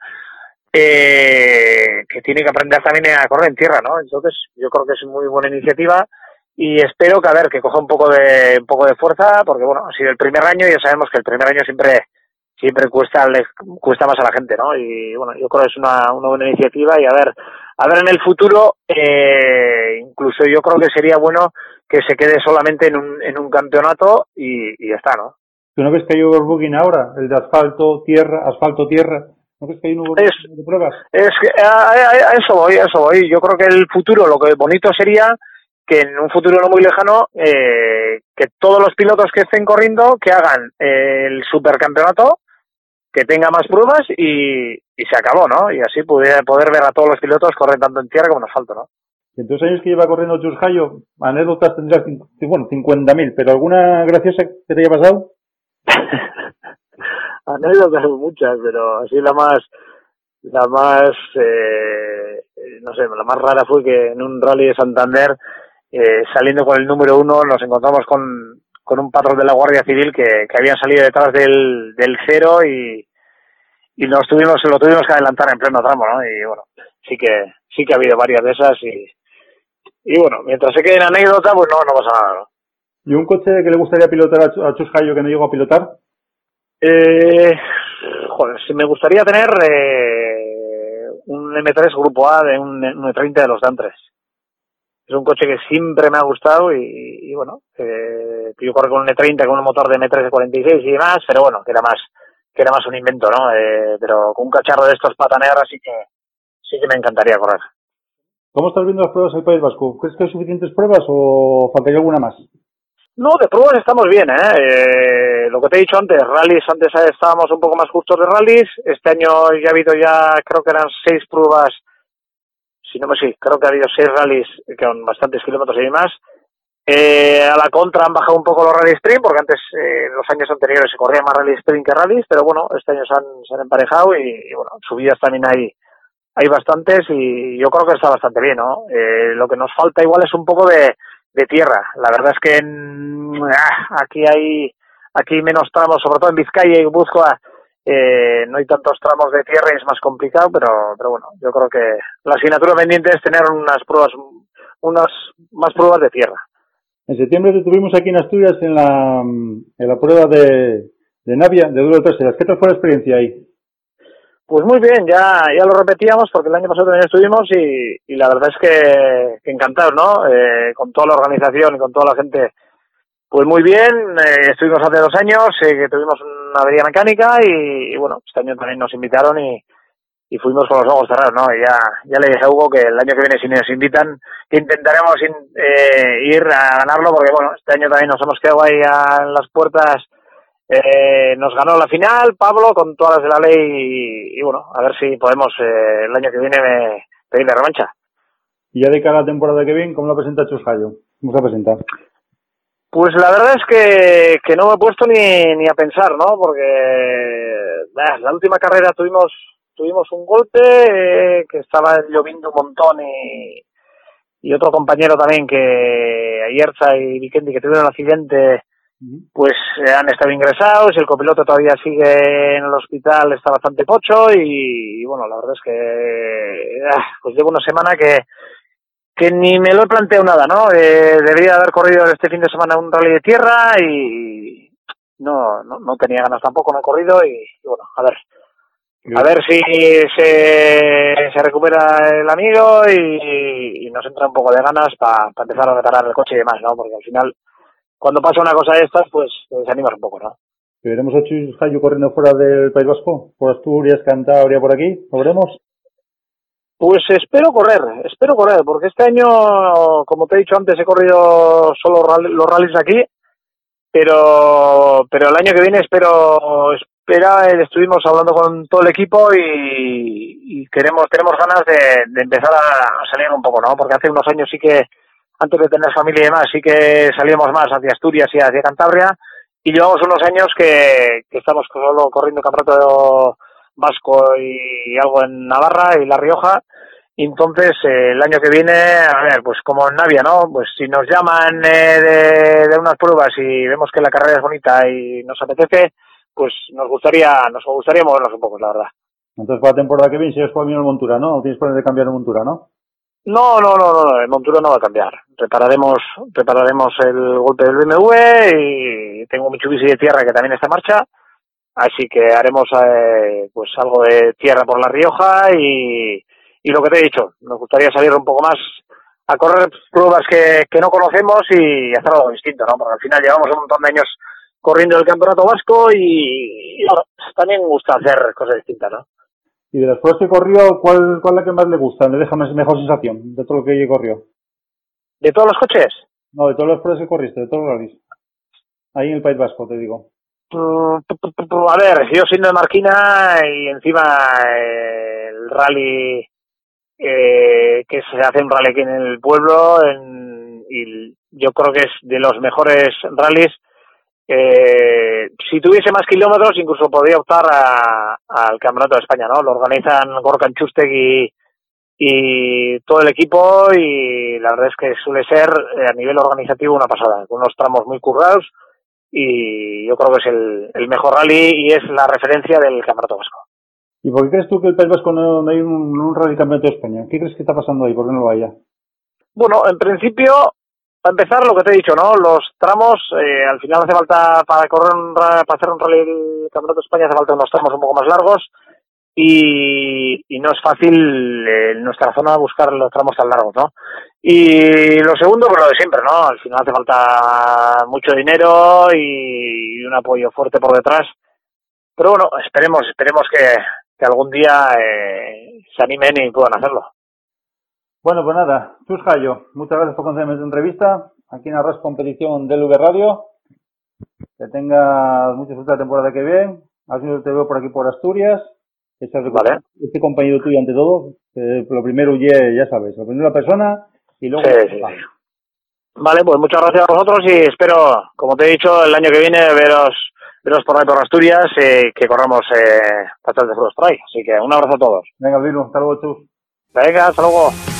eh, que tiene que aprender también a correr en tierra, ¿no? Entonces, yo creo que es muy buena iniciativa y espero que, a ver, que coja un poco de, un poco de fuerza, porque, bueno, ha sido el primer año y ya sabemos que el primer año siempre siempre cuesta cuesta más a la gente, ¿no? Y bueno, yo creo que es una, una buena iniciativa y a ver, a ver en el futuro, eh, incluso yo creo que sería bueno que se quede solamente en un, en un campeonato y, y ya está, ¿no? ¿Tú no ves que hay overbooking ahora? El de asfalto, tierra, asfalto, tierra. ¿No ves que hay un overbooking de pruebas? Es que a, a, a, eso voy, a eso voy. Yo creo que el futuro, lo que bonito sería que en un futuro no muy lejano, eh, que todos los pilotos que estén corriendo, que hagan eh, el supercampeonato que tenga más pruebas y, y se acabó, ¿no? Y así poder, poder ver a todos los pilotos correr tanto en tierra como en asfalto, ¿no? En dos años que lleva corriendo Chus Jayo, anécdotas tendrás, bueno, 50.000, pero ¿alguna graciosa que te haya pasado? anécdotas muchas, pero así la más, la más, eh, no sé, la más rara fue que en un rally de Santander, eh, saliendo con el número uno, nos encontramos con, con un patrón de la Guardia Civil que, que habían salido detrás del, del cero y, y nos tuvimos, lo tuvimos que adelantar en pleno tramo, ¿no? Y bueno, sí que, sí que ha habido varias de esas y, y bueno, mientras se quede en anécdota, pues no, no pasa nada, ¿no? ¿Y un coche que le gustaría pilotar a, a Chus Jayo que no llegó a pilotar? Eh, joder, si me gustaría tener eh, un M3 Grupo A de un, un E30 de los Dantres es un coche que siempre me ha gustado y, y bueno, eh, yo corro con un E30 con un motor de M3 de 46 y demás, pero bueno, que era más que era más un invento, ¿no? Eh, pero con un cacharro de estos pataneras sí que sí que me encantaría correr. ¿Cómo estás viendo las pruebas del País Vasco? ¿Crees que hay suficientes pruebas o faltaría alguna más? No, de pruebas estamos bien, ¿eh? eh lo que te he dicho antes, rallies, antes estábamos un poco más justos de rallies, este año ya ha habido ya, creo que eran seis pruebas si no me sé, creo que ha habido seis rallies con bastantes kilómetros y demás. Eh, a la contra han bajado un poco los rally sprint, porque antes, eh, los años anteriores, se corría más rally sprint que rallies, pero bueno, este año se han, se han emparejado y, y, bueno, subidas también hay, hay bastantes y yo creo que está bastante bien, ¿no? Eh, lo que nos falta igual es un poco de, de tierra. La verdad es que en, ah, aquí hay, aquí menos tramos, sobre todo en Vizcaya y Buzcoa, eh, no hay tantos tramos de tierra y es más complicado, pero, pero bueno, yo creo que la asignatura pendiente es tener unas pruebas, unas más pruebas de tierra. En septiembre te tuvimos aquí en Asturias en la, en la prueba de, de Navia, de Duro Terceras. ¿Qué tal fue la experiencia ahí? Pues muy bien, ya, ya lo repetíamos porque el año pasado también estuvimos y, y la verdad es que, que encantado, ¿no? Eh, con toda la organización y con toda la gente pues muy bien, eh, estuvimos hace dos años, eh, que tuvimos una avería mecánica y, bueno, este año también nos invitaron y, fuimos con los ojos cerrados, ¿no? Y ya, ya le dije a Hugo que el año que viene si nos invitan, que intentaremos in, eh, ir a ganarlo porque bueno, este año también nos hemos quedado ahí a, en las puertas, eh, nos ganó la final Pablo con todas las de la ley y, bueno, a ver si podemos eh, el año que viene me, pedirle revancha. Y ya de cara a la temporada que viene, ¿cómo la presenta Chus Jayo? ¿Cómo se presenta? Pues la verdad es que, que no me he puesto ni, ni a pensar, ¿no? Porque eh, la última carrera tuvimos tuvimos un golpe eh, que estaba lloviendo un montón y, y otro compañero también que Ayerza y Vikendi que tuvieron un accidente pues eh, han estado ingresados y el copiloto todavía sigue en el hospital está bastante pocho y, y bueno la verdad es que eh, pues llevo una semana que que ni me lo he planteado nada, ¿no? Eh, debería haber corrido este fin de semana un rally de tierra y no, no, tenía ganas tampoco, no he corrido y, bueno, a ver. A ver si se, se recupera el amigo y, nos entra un poco de ganas para pa empezar a reparar el coche y demás, ¿no? Porque al final, cuando pasa una cosa de estas, pues te desanimas un poco, ¿no? ¿Veremos a Chus corriendo fuera del País Vasco? ¿Por Asturias, Cantabria, por aquí? ¿Lo veremos? Pues espero correr, espero correr, porque este año, como te he dicho antes, he corrido solo los rallies aquí, pero pero el año que viene espero espera estuvimos hablando con todo el equipo y, y queremos tenemos ganas de, de empezar a, a, salir un poco, ¿no? Porque hace unos años sí que antes de tener familia y demás sí que salíamos más hacia Asturias y hacia Cantabria y llevamos unos años que, que estamos solo corriendo campeonato vasco y algo en Navarra y La Rioja Entonces, eh, el año que viene, a ver, pues como en Navia, ¿no? Pues si nos llaman eh, de, de, unas pruebas y vemos que la carrera es bonita y nos apetece, pues nos gustaría, nos gustaría movernos un poco, la verdad. Entonces, para la temporada que viene, si es por el montura, ¿no? ¿No tienes planes de cambiar de montura, no? No, no, no, no, el montura no va a cambiar. Prepararemos, prepararemos el golpe del BMW y tengo un Mitsubishi de tierra que también está en marcha. Así que haremos eh, pues algo de tierra por La Rioja y, y lo que te he dicho, nos gustaría salir un poco más a correr pruebas que, que no conocemos y hacer algo distinto, ¿no? Porque al final llevamos un montón de años corriendo el campeonato vasco y, y también gusta hacer cosas distintas, ¿no? Y de las pruebas que corrió, ¿cuál, ¿cuál es la que más le gusta? ¿Le deja mejor sensación de todo lo que corrió? ¿De todos los coches? No, de todas las pruebas que corriste, de todos los rallies. Ahí en el País Vasco, te digo. A ver, yo siendo de Marquina y encima eh, el rally eh, que se hace un rally aquí en el pueblo y yo creo que es de los mejores rallies. Eh, si tuviese más kilómetros, incluso podría optar al Campeonato de España, ¿no? Lo organizan Gorkan Chustek y, y todo el equipo y la verdad es que suele ser eh, a nivel organizativo una pasada, con unos tramos muy currados y yo creo que es el, el mejor rally y es la referencia del Campeonato Vasco. ¿Y por qué crees tú que el País Vasco no, no hay un, un rally campeonato de España? ¿Qué crees que está pasando ahí? ¿Por qué no lo haya? Bueno, en principio, para empezar, lo que te he dicho, ¿no? Los tramos, eh, al final hace falta, para correr un, para hacer un rally del Campeonato de España hace falta unos tramos un poco más largos y, y no es fácil eh, en nuestra zona buscar los tramos tan largos, ¿no? Y lo segundo, pues lo de siempre, ¿no? Al final hace falta mucho dinero y un apoyo fuerte por detrás. Pero bueno, esperemos, esperemos que, que algún día eh, se animen y puedan hacerlo. Bueno, pues nada, Chus muchas gracias por concederme esta entrevista aquí en Arras Competición del V Radio. Que tengas mucha suerte la temporada que viene. Así te veo por aquí por Asturias. Este, vale. este compañero tuyo ante todo. Que lo primero, ya sabes, lo primero la persona y luego... Sí, sí. Vale, pues muchas gracias a vosotros y espero, como te he dicho, el año que viene veros, veros por ahí por Asturias y que corramos eh, bastantes por ahí. Así que un abrazo a todos. Venga, Vilu, hasta luego, Chus. Venga, hasta luego.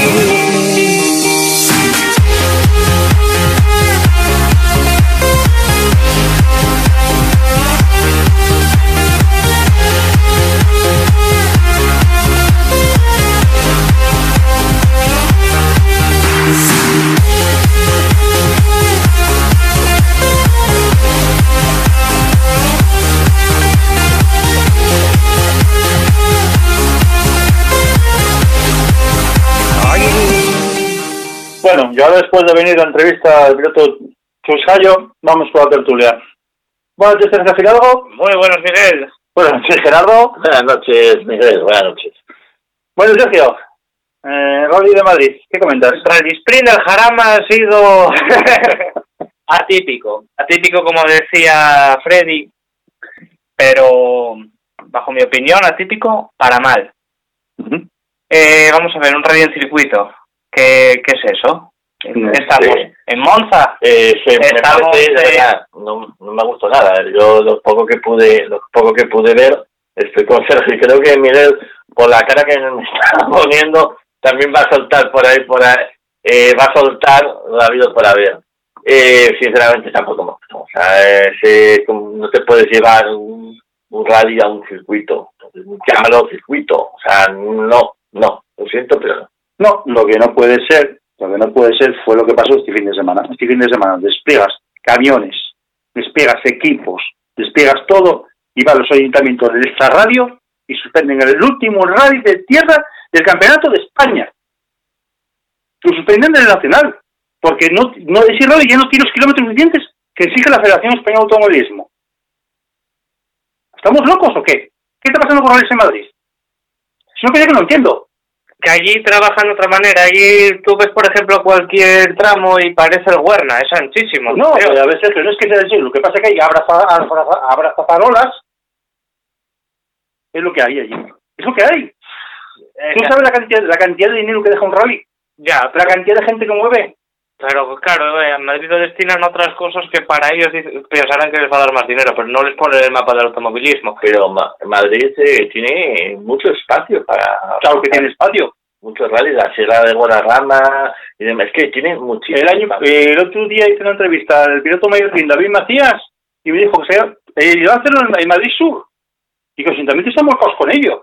Bueno, después de venir a la entrevista del piloto Chuscayo, vamos con la tertulia. Buenas noches, Sergio Fidalgo. Muy buenos, Miguel. Buenas noches, Gerardo. Buenas noches, Miguel. Buenas noches. Bueno, Sergio, eh, Rally de Madrid, ¿qué comentas? Rally Sprint del Jarama ha sido atípico. Atípico, como decía Freddy, pero bajo mi opinión, atípico para mal. Uh -huh. eh, vamos a ver, un rally en circuito. ¿Qué, qué es eso? Estamos Sí. en Monza. Eh, sí, me Estamos, parece, de eh, verdad, no, no me gustó nada. Yo lo poco que pude, lo poco que pude ver, estoy con Sergio y creo que Miguel, por la cara que me está poniendo, también va a soltar por ahí, por ahí, eh, va a soltar lo habido por haber. Eh, sinceramente tampoco me gustó. O sea, es, eh, no te puedes llevar un, un rally a un circuito. Llámalo circuito. O sea, no, no. Lo siento, pero no. No, lo que no puede ser, lo que no puede ser fue lo que pasó este fin de semana. Este fin de semana despliegas camiones, despliegas equipos, despliegas todo y van los ayuntamientos de esta radio y suspenden el último rally de tierra del campeonato de España. Lo suspenden del nacional, porque no, no ese rally ya no tiene los kilómetros suficientes que exige la Federación Española de Automovilismo. ¿Estamos locos o qué? ¿Qué está pasando con rallies en Madrid? Es que yo que no entiendo. Que allí trabajan de otra manera. Allí tú ves, por ejemplo, cualquier tramo y parece el Huerna. Es anchísimo. No, pero a veces que no es que sea decir, lo que pasa es que hay abraza, abraza, abrazafarolas, es lo que hay allí. Es lo que hay. Eh, ¿Tú sabes la cantidad, la cantidad de dinero que deja un rally? ya, ¿La cantidad de gente que mueve? Pero claro, eh, a Madrid lo destinan a otras cosas que para ellos pensarán que les va a dar más dinero, pero no les ponen el mapa del automovilismo. Pero Ma- Madrid eh, tiene mucho espacio para... Claro que tiene espacio. Muchos rallies, la Sierra de Guadarrama y demás. Es que tiene muchísimo El año, espacio. eh, el otro día hice una entrevista al piloto mallorquín David Macías y me dijo que se eh, iba a hacerlo en, en Madrid Sur. Y que están volcados con ello.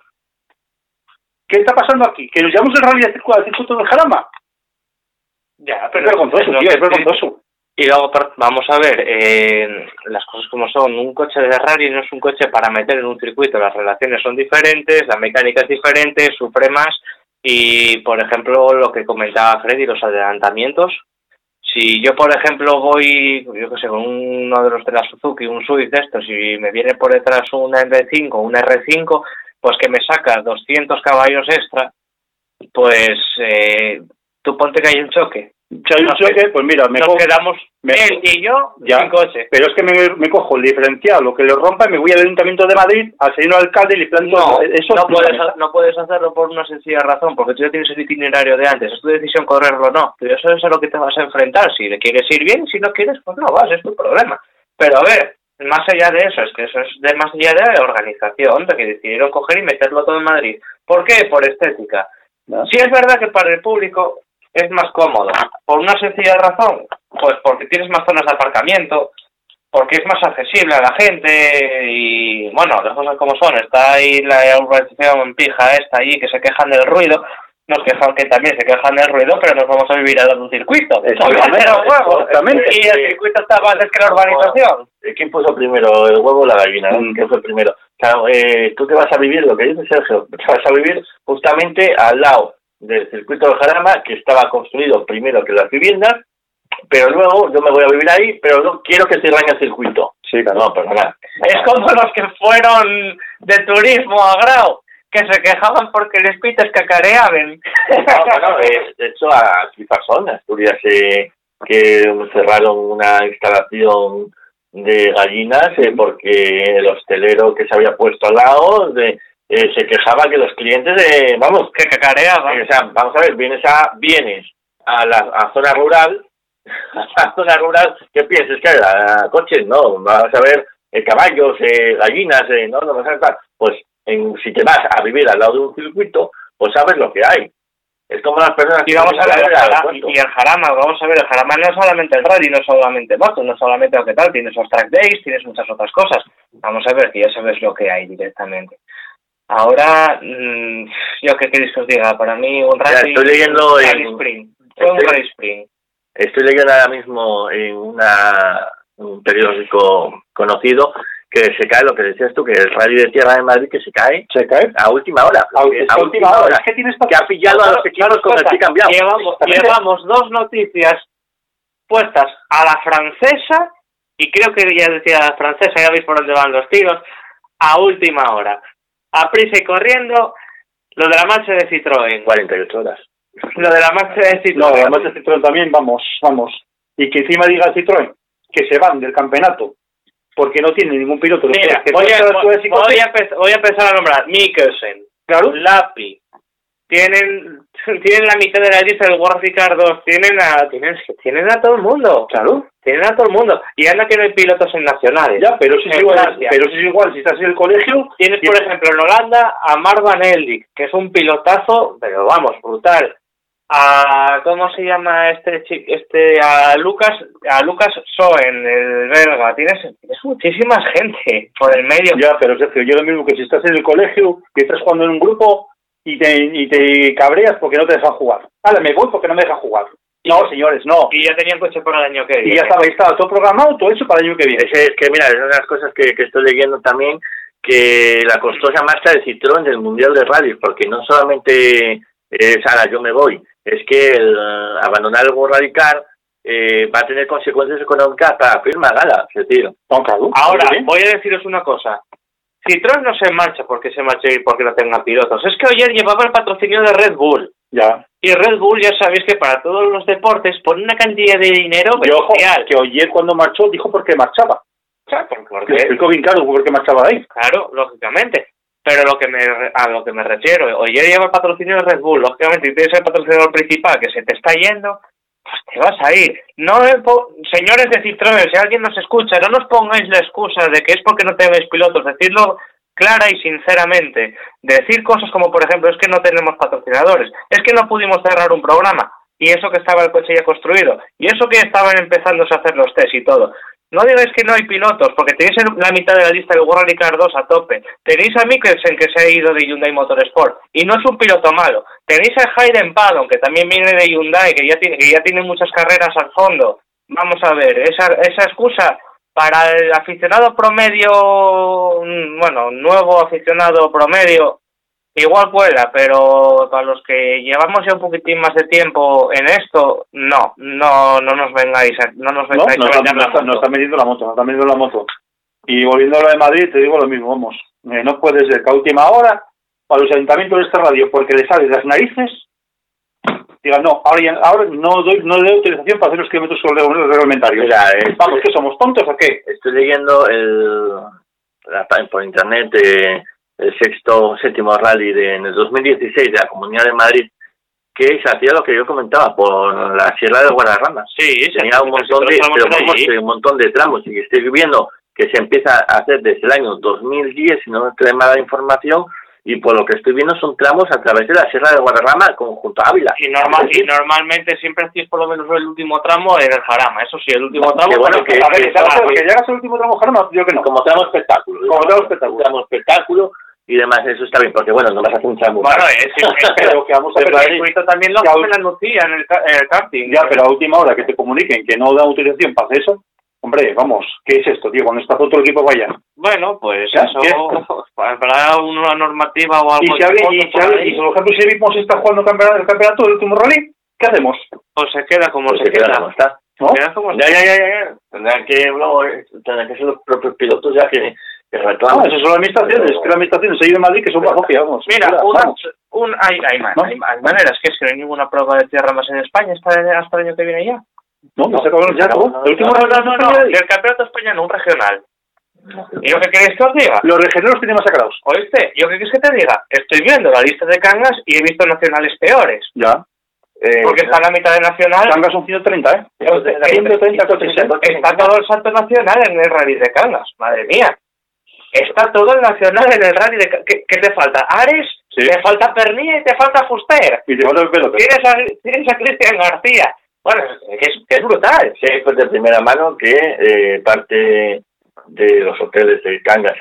¿Qué está pasando aquí? ¿Que nos llevamos el rally al circuito del Jarama? Ya, Es vergonzoso, tío, es vergonzoso. Y luego, vamos a ver, eh, las cosas como son. Un coche de rally no es un coche para meter en un circuito. Las relaciones son diferentes, la mecánica es diferente, sufre más. Y, por ejemplo, lo que comentaba Freddy, los adelantamientos. Si yo, por ejemplo, voy, yo qué sé, con uno de los de la Suzuki, un Swift de estos, y me viene por detrás un R5, un R5, pues que me saca 200 caballos extra, pues eh, tú ponte que hay un choque. Si hay un Nos choque, pues mira, me Nos cojo, quedamos me- él y yo Ya. sin coche. pero es que me, me cojo el diferencial, lo que le rompa, y me voy al Ayuntamiento de Madrid, al señor alcalde y le planto No, eso. no puedes, no puedes hacerlo por una sencilla razón, porque tú ya tienes el itinerario de antes, es tu decisión correrlo o no. Tú ya sabes a lo que te vas a enfrentar. Si le quieres ir bien, si no quieres, pues no vas, es tu problema. Pero a ver, más allá de eso, es que eso es de más allá de organización, de que decidieron coger y meterlo todo en Madrid. ¿Por qué? Por estética. Si es verdad que para el público es más cómodo, por una sencilla razón, pues porque tienes más zonas de aparcamiento, porque es más accesible a la gente y bueno, las cosas como son, está ahí la urbanización pija esta ahí que se quejan del ruido, nos quejan que también se quejan del ruido, pero nos vamos a vivir lado de un circuito. Exactamente, exactamente. Y el circuito está más antes que la urbanización. ¿Quién puso primero, el huevo o la gallina? ¿no? ¿Qué fue primero? Claro, eh, tú te vas a vivir, lo que dice Sergio, te vas a vivir justamente al lado del circuito de Jarama, que estaba construido primero que las viviendas, pero luego yo me voy a vivir ahí, pero no quiero que se dañe el circuito. Sí, claro. No, perdona. Es como los que fueron de turismo a Grau, que se quejaban porque les pites cacareaban. No, bueno, eh, de hecho, aquí pasó en Asturias eh, que cerraron una instalación de gallinas eh, porque el hostelero que se había puesto al lado de, eh, se quejaba que los clientes, eh, vamos, que cacareaban. o sea, vamos a ver, vienes a vienes a la a zona rural, a la zona rural, ¿qué piensas? Que a, coches, no, vas a ver eh, caballos, eh, gallinas, eh, no, no vas a ver tal. Pues en, si te vas a vivir al lado de un circuito, pues sabes lo que hay. Es como las personas Y vamos a ver, el Jarama, y el Jarama, vamos a ver, el Jarama no es solamente el rally, no es solamente motos, no es solamente lo que tal, tienes los track days, tienes muchas otras cosas. Vamos a ver que ya sabes lo que hay directamente. Ahora, mm, yo qué queréis que os diga, para mí un rally, estoy leyendo un en- rally sprint, fue un estoy- rally sprint. Estoy leyendo ahora mismo en una, un periódico conocido que se cae lo que decías tú, que el rally de tierra de Madrid que se cae, Se cae. a última hora. A, es a última hora. Es que tienes que ha pillado a los equipos con el pie cambiado. Llevamos dos noticias puestas a la francesa, y creo que ya decía la francesa, ya veis por dónde van los tiros, a última hora. A prisa y corriendo, lo de la marcha de Citroën. 48 horas. Lo de la marcha de Citroën. No, además de Citroën también, vamos, vamos. Y que encima diga Citroën que se van del campeonato porque no tiene ningún piloto. Mira, que voy a, voy, a, empe- voy a empezar a nombrar Mikkelsen, Claro. Lapi, tienen tienen la mitad de la lista del World Ricard 2, tienen a, tienen, tienen a todo el mundo. Claro. Tienen a todo el mundo. Y anda que no hay pilotos en nacionales. Ya, pero si es igual, Francia. pero si es igual, si estás en el colegio, Tienes, por ejemplo, en Holanda a Mark Van Eldik, que es un pilotazo, pero vamos, brutal. A, ¿cómo se llama este este a Lucas a Lucas Soen, el belga? Tienes, tienes muchísima gente por el medio. ya, pero Sergio, yo lo mismo que si estás en el colegio, que estás jugando en un grupo y te, y te cabreas porque no te dejan jugar. Ahora me voy porque no me dejan jugar. No, señores, no. Y ya tenían coche para el año que viene. Y ya estaba, estaba todo programado, todo eso para el año que viene. Es, es que, mira, es una de las cosas que, que estoy leyendo también, que la costosa marcha de Citroën del Mundial de Rally, porque no solamente es, ahora yo me voy, es que el eh, abandonar el World Car eh, va a tener consecuencias económicas para firma gala, es decir. Ahora, voy a deciros una cosa. Citroën no se marcha porque se marche y porque no tenga pilotos. Es que ayer llevaba el patrocinio de Red Bull. Ya. Y Red Bull ya sabéis que para todos los deportes pone una cantidad de dinero que Oyer cuando marchó dijo por qué marchaba. ¿Sabes por- por Le qué? explicó bien claro por qué marchaba ahí. Claro, lógicamente. Pero lo que me, a lo que me refiero, oye, lleva el patrocinio de Red Bull, lógicamente, y tienes el patrocinador principal que se te está yendo, te vas a ir. No, señores de Citroën, si alguien nos escucha, no nos pongáis la excusa de que es porque no tengáis pilotos, decirlo clara y sinceramente. Decir cosas como, por ejemplo, es que no tenemos patrocinadores, es que no pudimos cerrar un programa, y eso que estaba el coche ya construido, y eso que estaban empezándose a hacer los test y todo. No digáis que no hay pilotos, porque tenéis en la mitad de la lista del World Rally Car 2 a tope. Tenéis a Mikkelsen, que se ha ido de Hyundai Motorsport, y no es un piloto malo. Tenéis a Hayden Paddon, que también viene de Hyundai, que ya tiene, que ya tiene muchas carreras al fondo. Vamos a ver, esa, esa excusa para el aficionado promedio, mm, bueno, nuevo aficionado promedio, igual cuela, pero para los que llevamos ya un poquitín más de tiempo en esto, no, no, no nos vengáis, a- no nos No, vengáis no, a está, vender no, la está, no moto. está metiendo la moto, no está metiendo la moto. Y volviendo a lo de Madrid, te digo lo mismo, vamos. eh, no puede ser que a última hora, para los ayuntamientos de esta radio, porque le sale de las narices, digan, no, ahora, ya- ahora no doy no le doy autorización para hacer los kilómetros reg- reglamentarios. Mira, eh, Vamos, ¿qué somos, tontos o qué? estoy leyendo el, la por internet eh, el sexto, séptimo rally de, en el 2016 de la Comunidad de Madrid, que se hacía lo que yo comentaba por la Sierra de Guadarrama. Sí, Tenía un montón de, pero vamos, que un montón de tramos y estoy viendo que se empieza a hacer desde el año 2010, si no te mala información, y por lo que estoy viendo son tramos a través de la Sierra de Guadarrama conjunto Ávila. Y, normal, y normalmente siempre hacéis por lo menos el último tramo en el Jarama. Eso sí, el último tramo. Que bueno, que- A ver, que- que, llegas- que llegas al último tramo, Jarama, yo que no. como tramo espectáculo. Como tramo espectáculo. Tramo espectáculo y demás, eso está bien, porque bueno, no vas a hacer un tramo. Bueno, es, es, es- Pero que vamos a el ver, circuito también lo que hacen a- en Andalucía, en el, en el karting. Ya, pero a última hora que te comuniquen que no da autorización para hacer eso, hombre, vamos, ¿qué es esto, tío? Cuando está otro equipo vaya. Bueno, pues ¿Ya? eso, ¿Qué? habrá una normativa o algo Y si alguien, y si alguien- y si, por ejemplo, si Vimos está jugando el campeonato, el campeonato del último rally, ¿qué hacemos? pues se queda como Pues se se queda queda. como está. ¿No? Queda como se Ya, ya, ya, ya, ya. Tendrán que, luego, eh, tendrán que ser los propios pilotos ya que, que No, reclaman. eso son las administraciones, que las administraciones ahí de Madrid que son bajo vamos. Mira, Mira, una, vamos. un, hay, hay, man- ¿No? hay, hay maneras, que es que no hay ninguna prueba de tierra más en España hasta, hasta el año que viene ya. No, no, se acabó ya, no, acabó. no, El último No, no, no, no, del campeonato español, un regional. ¿Y yo qué queréis que os diga? Los regionales tienen masacrados. ¿Oíste? ¿Yo qué quieres que te diga? Estoy viendo la lista de cangas y he visto nacionales peores. Ya. Eh, Porque está la mitad de nacional. Cangas son 130, ¿eh? Hostia, 130 coches, ¿eh? Está todo el salto nacional en el rally de Cangas, madre mía. Está todo el nacional en el rally de ¿Qué, qué te falta? ¿Ares? Sí. Te falta Pernilla y te falta Fuster. Y te falta el pelo. Tienes a, tienes a Cristian García. Bueno, es, que es, que es brutal. Sí, pues de primera mano que eh, parte de los hoteles de Cangas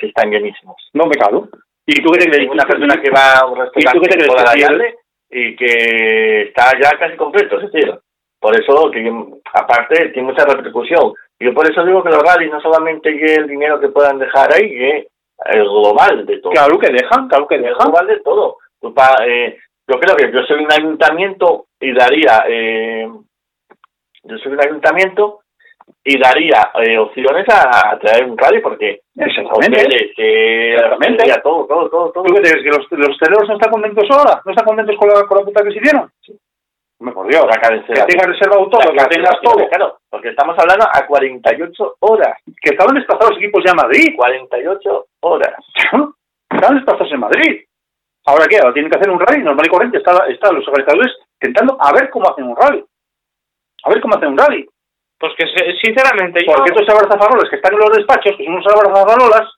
y están llenísimos. No me cago. ¿Y tú qué te? Una persona que va a un ¿Y tú qué te restaurante que si calle y que está ya casi completo, es decir, por eso que aparte tiene mucha repercusión. Yo por eso digo que los rallies no solamente que el dinero que puedan dejar ahí, que el global de todo. Claro que dejan, claro que el dejan. global de todo. Pues eh, yo creo que yo soy un ayuntamiento y daría, eh, yo soy un ayuntamiento y daría eh, opciones a, a traer un rally porque Exactamente. hoteles, eh, Exactamente. todo, todo, todo, todo. ¿Tú qué crees? ¿Que los, los no están contentos ahora? ¿No están contentos con la, con la puta que se hicieron? Me por Dios. Que tengas reservado todo, que tengas todo. Claro, porque estamos hablando a 48 horas. Que estaban desplazados equipos ya en Madrid. 48 horas. Estaban desplazados en Madrid. ¿Ahora qué? Ahora tienen que hacer un rally normal y corriente. Están está los organizadores intentando a ver cómo hacen un rally. A ver cómo hacen un rally. Pues que sinceramente yo... Porque estos abrazafarolas que están en los despachos, que son unos abrazafarolas,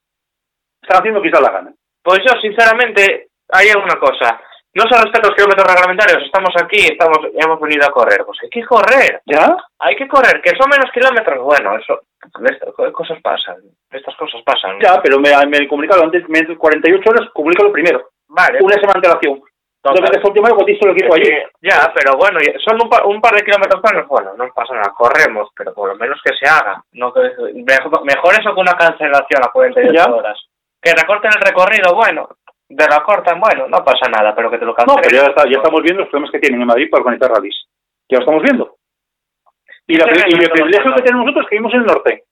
están haciendo quizás la gana. Pues yo, sinceramente, hay una cosa. No se respetan los kilómetros reglamentarios. Estamos aquí, estamos, hemos venido a correr. Pues hay que correr. ¿Ya? Hay que correr. Que son menos kilómetros. Bueno, eso. Estas cosas pasan. Estas cosas pasan. Ya, pero me, me comunicaron antes, me, 48 horas, comunícalo primero. Vale. Una semana de antelación. Entonces, el equipo Es allí. Ya, pero bueno, son un, pa- un par de kilómetros menos. Bueno, no pasa nada, corremos, pero por lo menos que se haga. No mejor, mejor eso que una cancelación a 48 Ya. horas. Que recorten el recorrido, bueno. De lo cortan, bueno, no pasa nada, pero que te lo No, cancelen. pero ya, está- ya estamos viendo los problemas que tienen en Madrid para organizar rallies. Ya lo estamos viendo. Y, la, el privilegio que tenemos nosotros es que vivimos en el norte.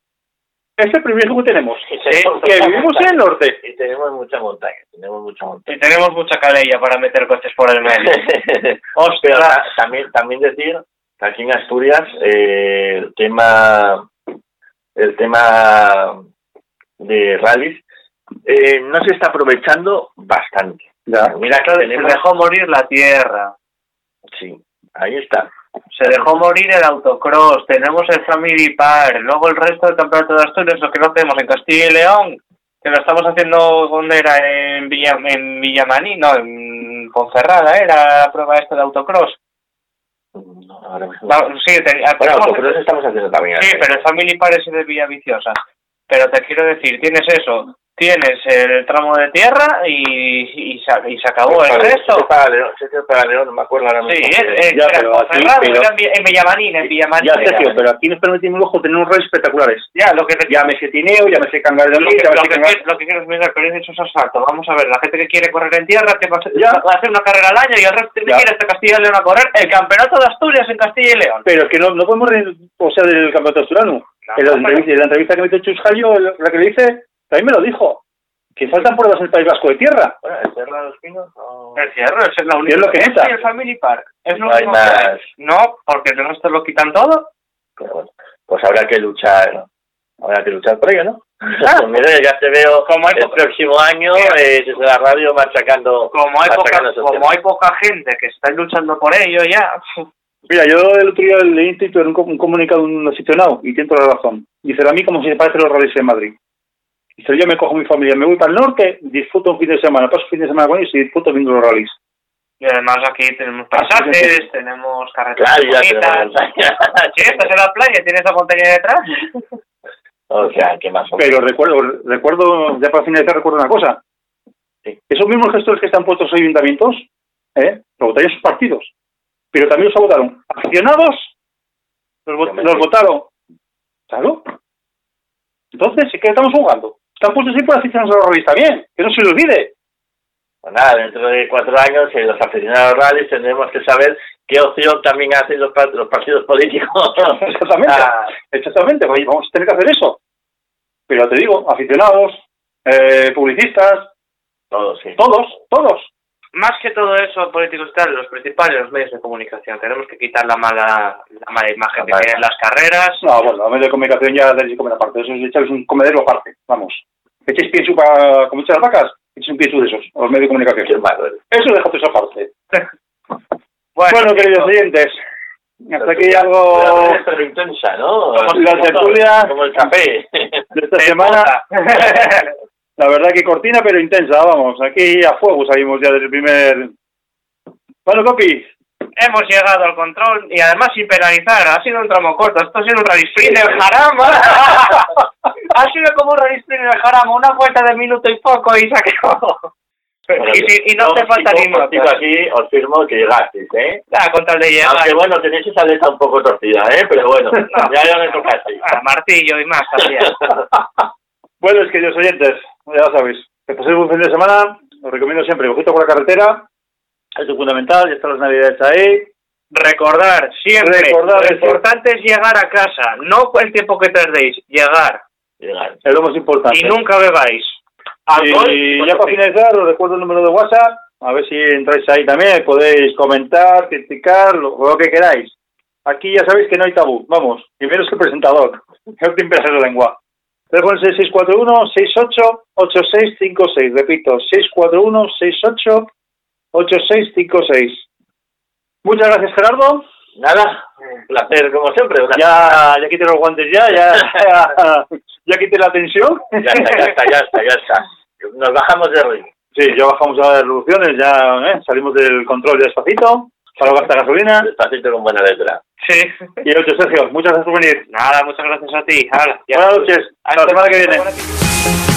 Es el privilegio que tenemos. Sí, Que vivimos en el norte. Y tenemos mucha montaña, tenemos mucha montaña. Y tenemos mucha calella para meter coches por el medio. Ta- también, también decir que aquí en Asturias eh, el tema el tema de rallies eh, no se está aprovechando bastante. Ya. Mira Se tenemos, dejó morir la tierra. sí, ahí está. Se dejó morir el autocross, tenemos el Family Par, luego el resto del campeonato de Asturias, lo que no tenemos en Castilla y León, que lo estamos haciendo, ¿dónde era? En, Villa, en Villamaní, no, en Ponferrada, era la prueba esta de autocross. Va- sí, te- Bueno, tenemos- autocross estamos haciendo también. Sí, pero el Family Par es de Villa Viciosa. Pero te quiero decir, tienes eso, tienes el tramo de tierra y, y, se, y se acabó el resto. para León, para León, no me acuerdo ahora Sí, mismo. es, es, Ya, pero en aquí- pero- en Vi- en Villamarín, en Villamarín. Ya. Sergio, pero aquí nos permitimos lujo tener unos rallies espectaculares. Ya, lo que te Llámese Tineo, llámese Cangal de Lira, lo, que, que quieres mirar, pero es es asfalto. Vamos a ver, la gente que quiere correr en tierra que va a hacer, una carrera al año y el resto que quiere hasta Castilla y León a correr el campeonato de Asturias en Castilla y León. Pero es que no, no podemos o sea, del campeonato asturiano. No, en, la no, entrevista, en la entrevista que me hizo Chus Jallo, la que le dice, también me lo dijo, que faltan pruebas en el País Vasco de tierra. Bueno, el Cerro de los Pinos no... El cierre es la única. es lo que. Y el Family Park. Es lo No hay único que hay. más. No, porque el resto lo quitan todo. Pero bueno, pues habrá que luchar, habrá que luchar por ello, ¿no? Ah. Pues mire, ya te veo Como hay el poca- próximo año eh, desde la radio machacando, Como hay, poca, machacando esos como hay poca gente que está luchando por ello ya. Mira, yo el otro día leí en un, un comunicado de un aficionado y tiene toda la razón. Dice, a mí como si se parecen los rallies en Madrid. Dice, yo me cojo mi familia, me voy para el norte, disfruto un fin de semana, paso un fin de semana con ellos y disfruto viendo los rallies. Y además aquí tenemos pasajes, tenemos carreteras Claro, bonitas. Sí, estás en la playa, tienes la montaña detrás. O sea, que más o menos. Pero recuerdo, recuerdo, ya para finalizar, recuerdo una cosa. Sí. Esos mismos gestores que están puestos en ayuntamientos, ¿eh? votaron sus partidos. Pero también los votaron aficionados, los, votaron. Claro. Entonces, ¿qué estamos jugando? Están puestos ahí por aficionados a los rallies también, que no se les olvide. Pues nada, dentro de cuatro años, en los aficionados rallies tendremos que saber qué opción también hacen los, pa- los partidos políticos. Exactamente. Ah, Exactamente, oye, vamos a tener que hacer eso. Pero te digo, aficionados, eh, publicistas, todos, sí. todos, todos. Más que todo eso, políticos y tal, los principales los medios de comunicación. Tenemos que quitar la mala, la mala imagen La que tienen las carreras. No, bueno, los medios de comunicación ya tenéis que comer aparte. Eso es echáis un comedero aparte, vamos. Echéis pienso para echáis las vacas, echéis un pienso de esos, a los medios de comunicación. malo eres. Eso déjate esa parte. Bueno, Bueno, queridos oyentes, hasta aquí algo Pero, pero intensa, ¿no? Como la tertulia. Como el café. de esta semana. La verdad que cortina, pero intensa, vamos. Aquí a fuego salimos ya del primer... Bueno, Coqui, Hemos llegado al control y además sin penalizar. Ha sido un tramo corto. Esto ha sido un rally sprint del Jarama. ha sido como un rally sprint del Jarama. Una vuelta de minuto y poco y se acabó. Bueno, y, si- y no yo, te falta si ni yo nota. así, os firmo que llegasteis, ¿eh? Ah, con tal de llegar. Aunque bueno, tenéis esa letra un poco torcida, ¿eh? Pero bueno, ya me tocasteis. Ah, martillo y más también. Bueno, es queridos oyentes, ya lo sabéis, que paséis un fin de semana, os recomiendo siempre, ojito con la carretera, es fundamental, ya están las navidades ahí, Recordar siempre, Recordar lo eso. importante es llegar a casa, no el tiempo que tardéis, llegar. Llegar. es lo más importante. Y nunca bebáis. Alcohol, Y ya para finalizar, os recuerdo el número de WhatsApp, a ver si entráis ahí también, podéis comentar, criticar, lo, lo que queráis. Aquí ya sabéis que no hay tabú, vamos, primero es el presentador, no te la lengua. Teléfono es el 641-68-8656, repito, 641-68-8656. Muchas gracias Gerardo, Nada, un placer como siempre. Una- ya, ya quité los guantes ya, ya, ya, ya quité la tensión. Ya está, ya está, ya está, ya está. Nos bajamos de ritmo. Sí, ya bajamos a las revoluciones, ya ¿eh? salimos del control ya despacito, para no gastar gasolina. Despacito con buena letra. Sí. Y ocho, Sergio, muchas gracias por venir. Nada, muchas gracias a ti. Ya. Buenas noches, hasta la semana que viene.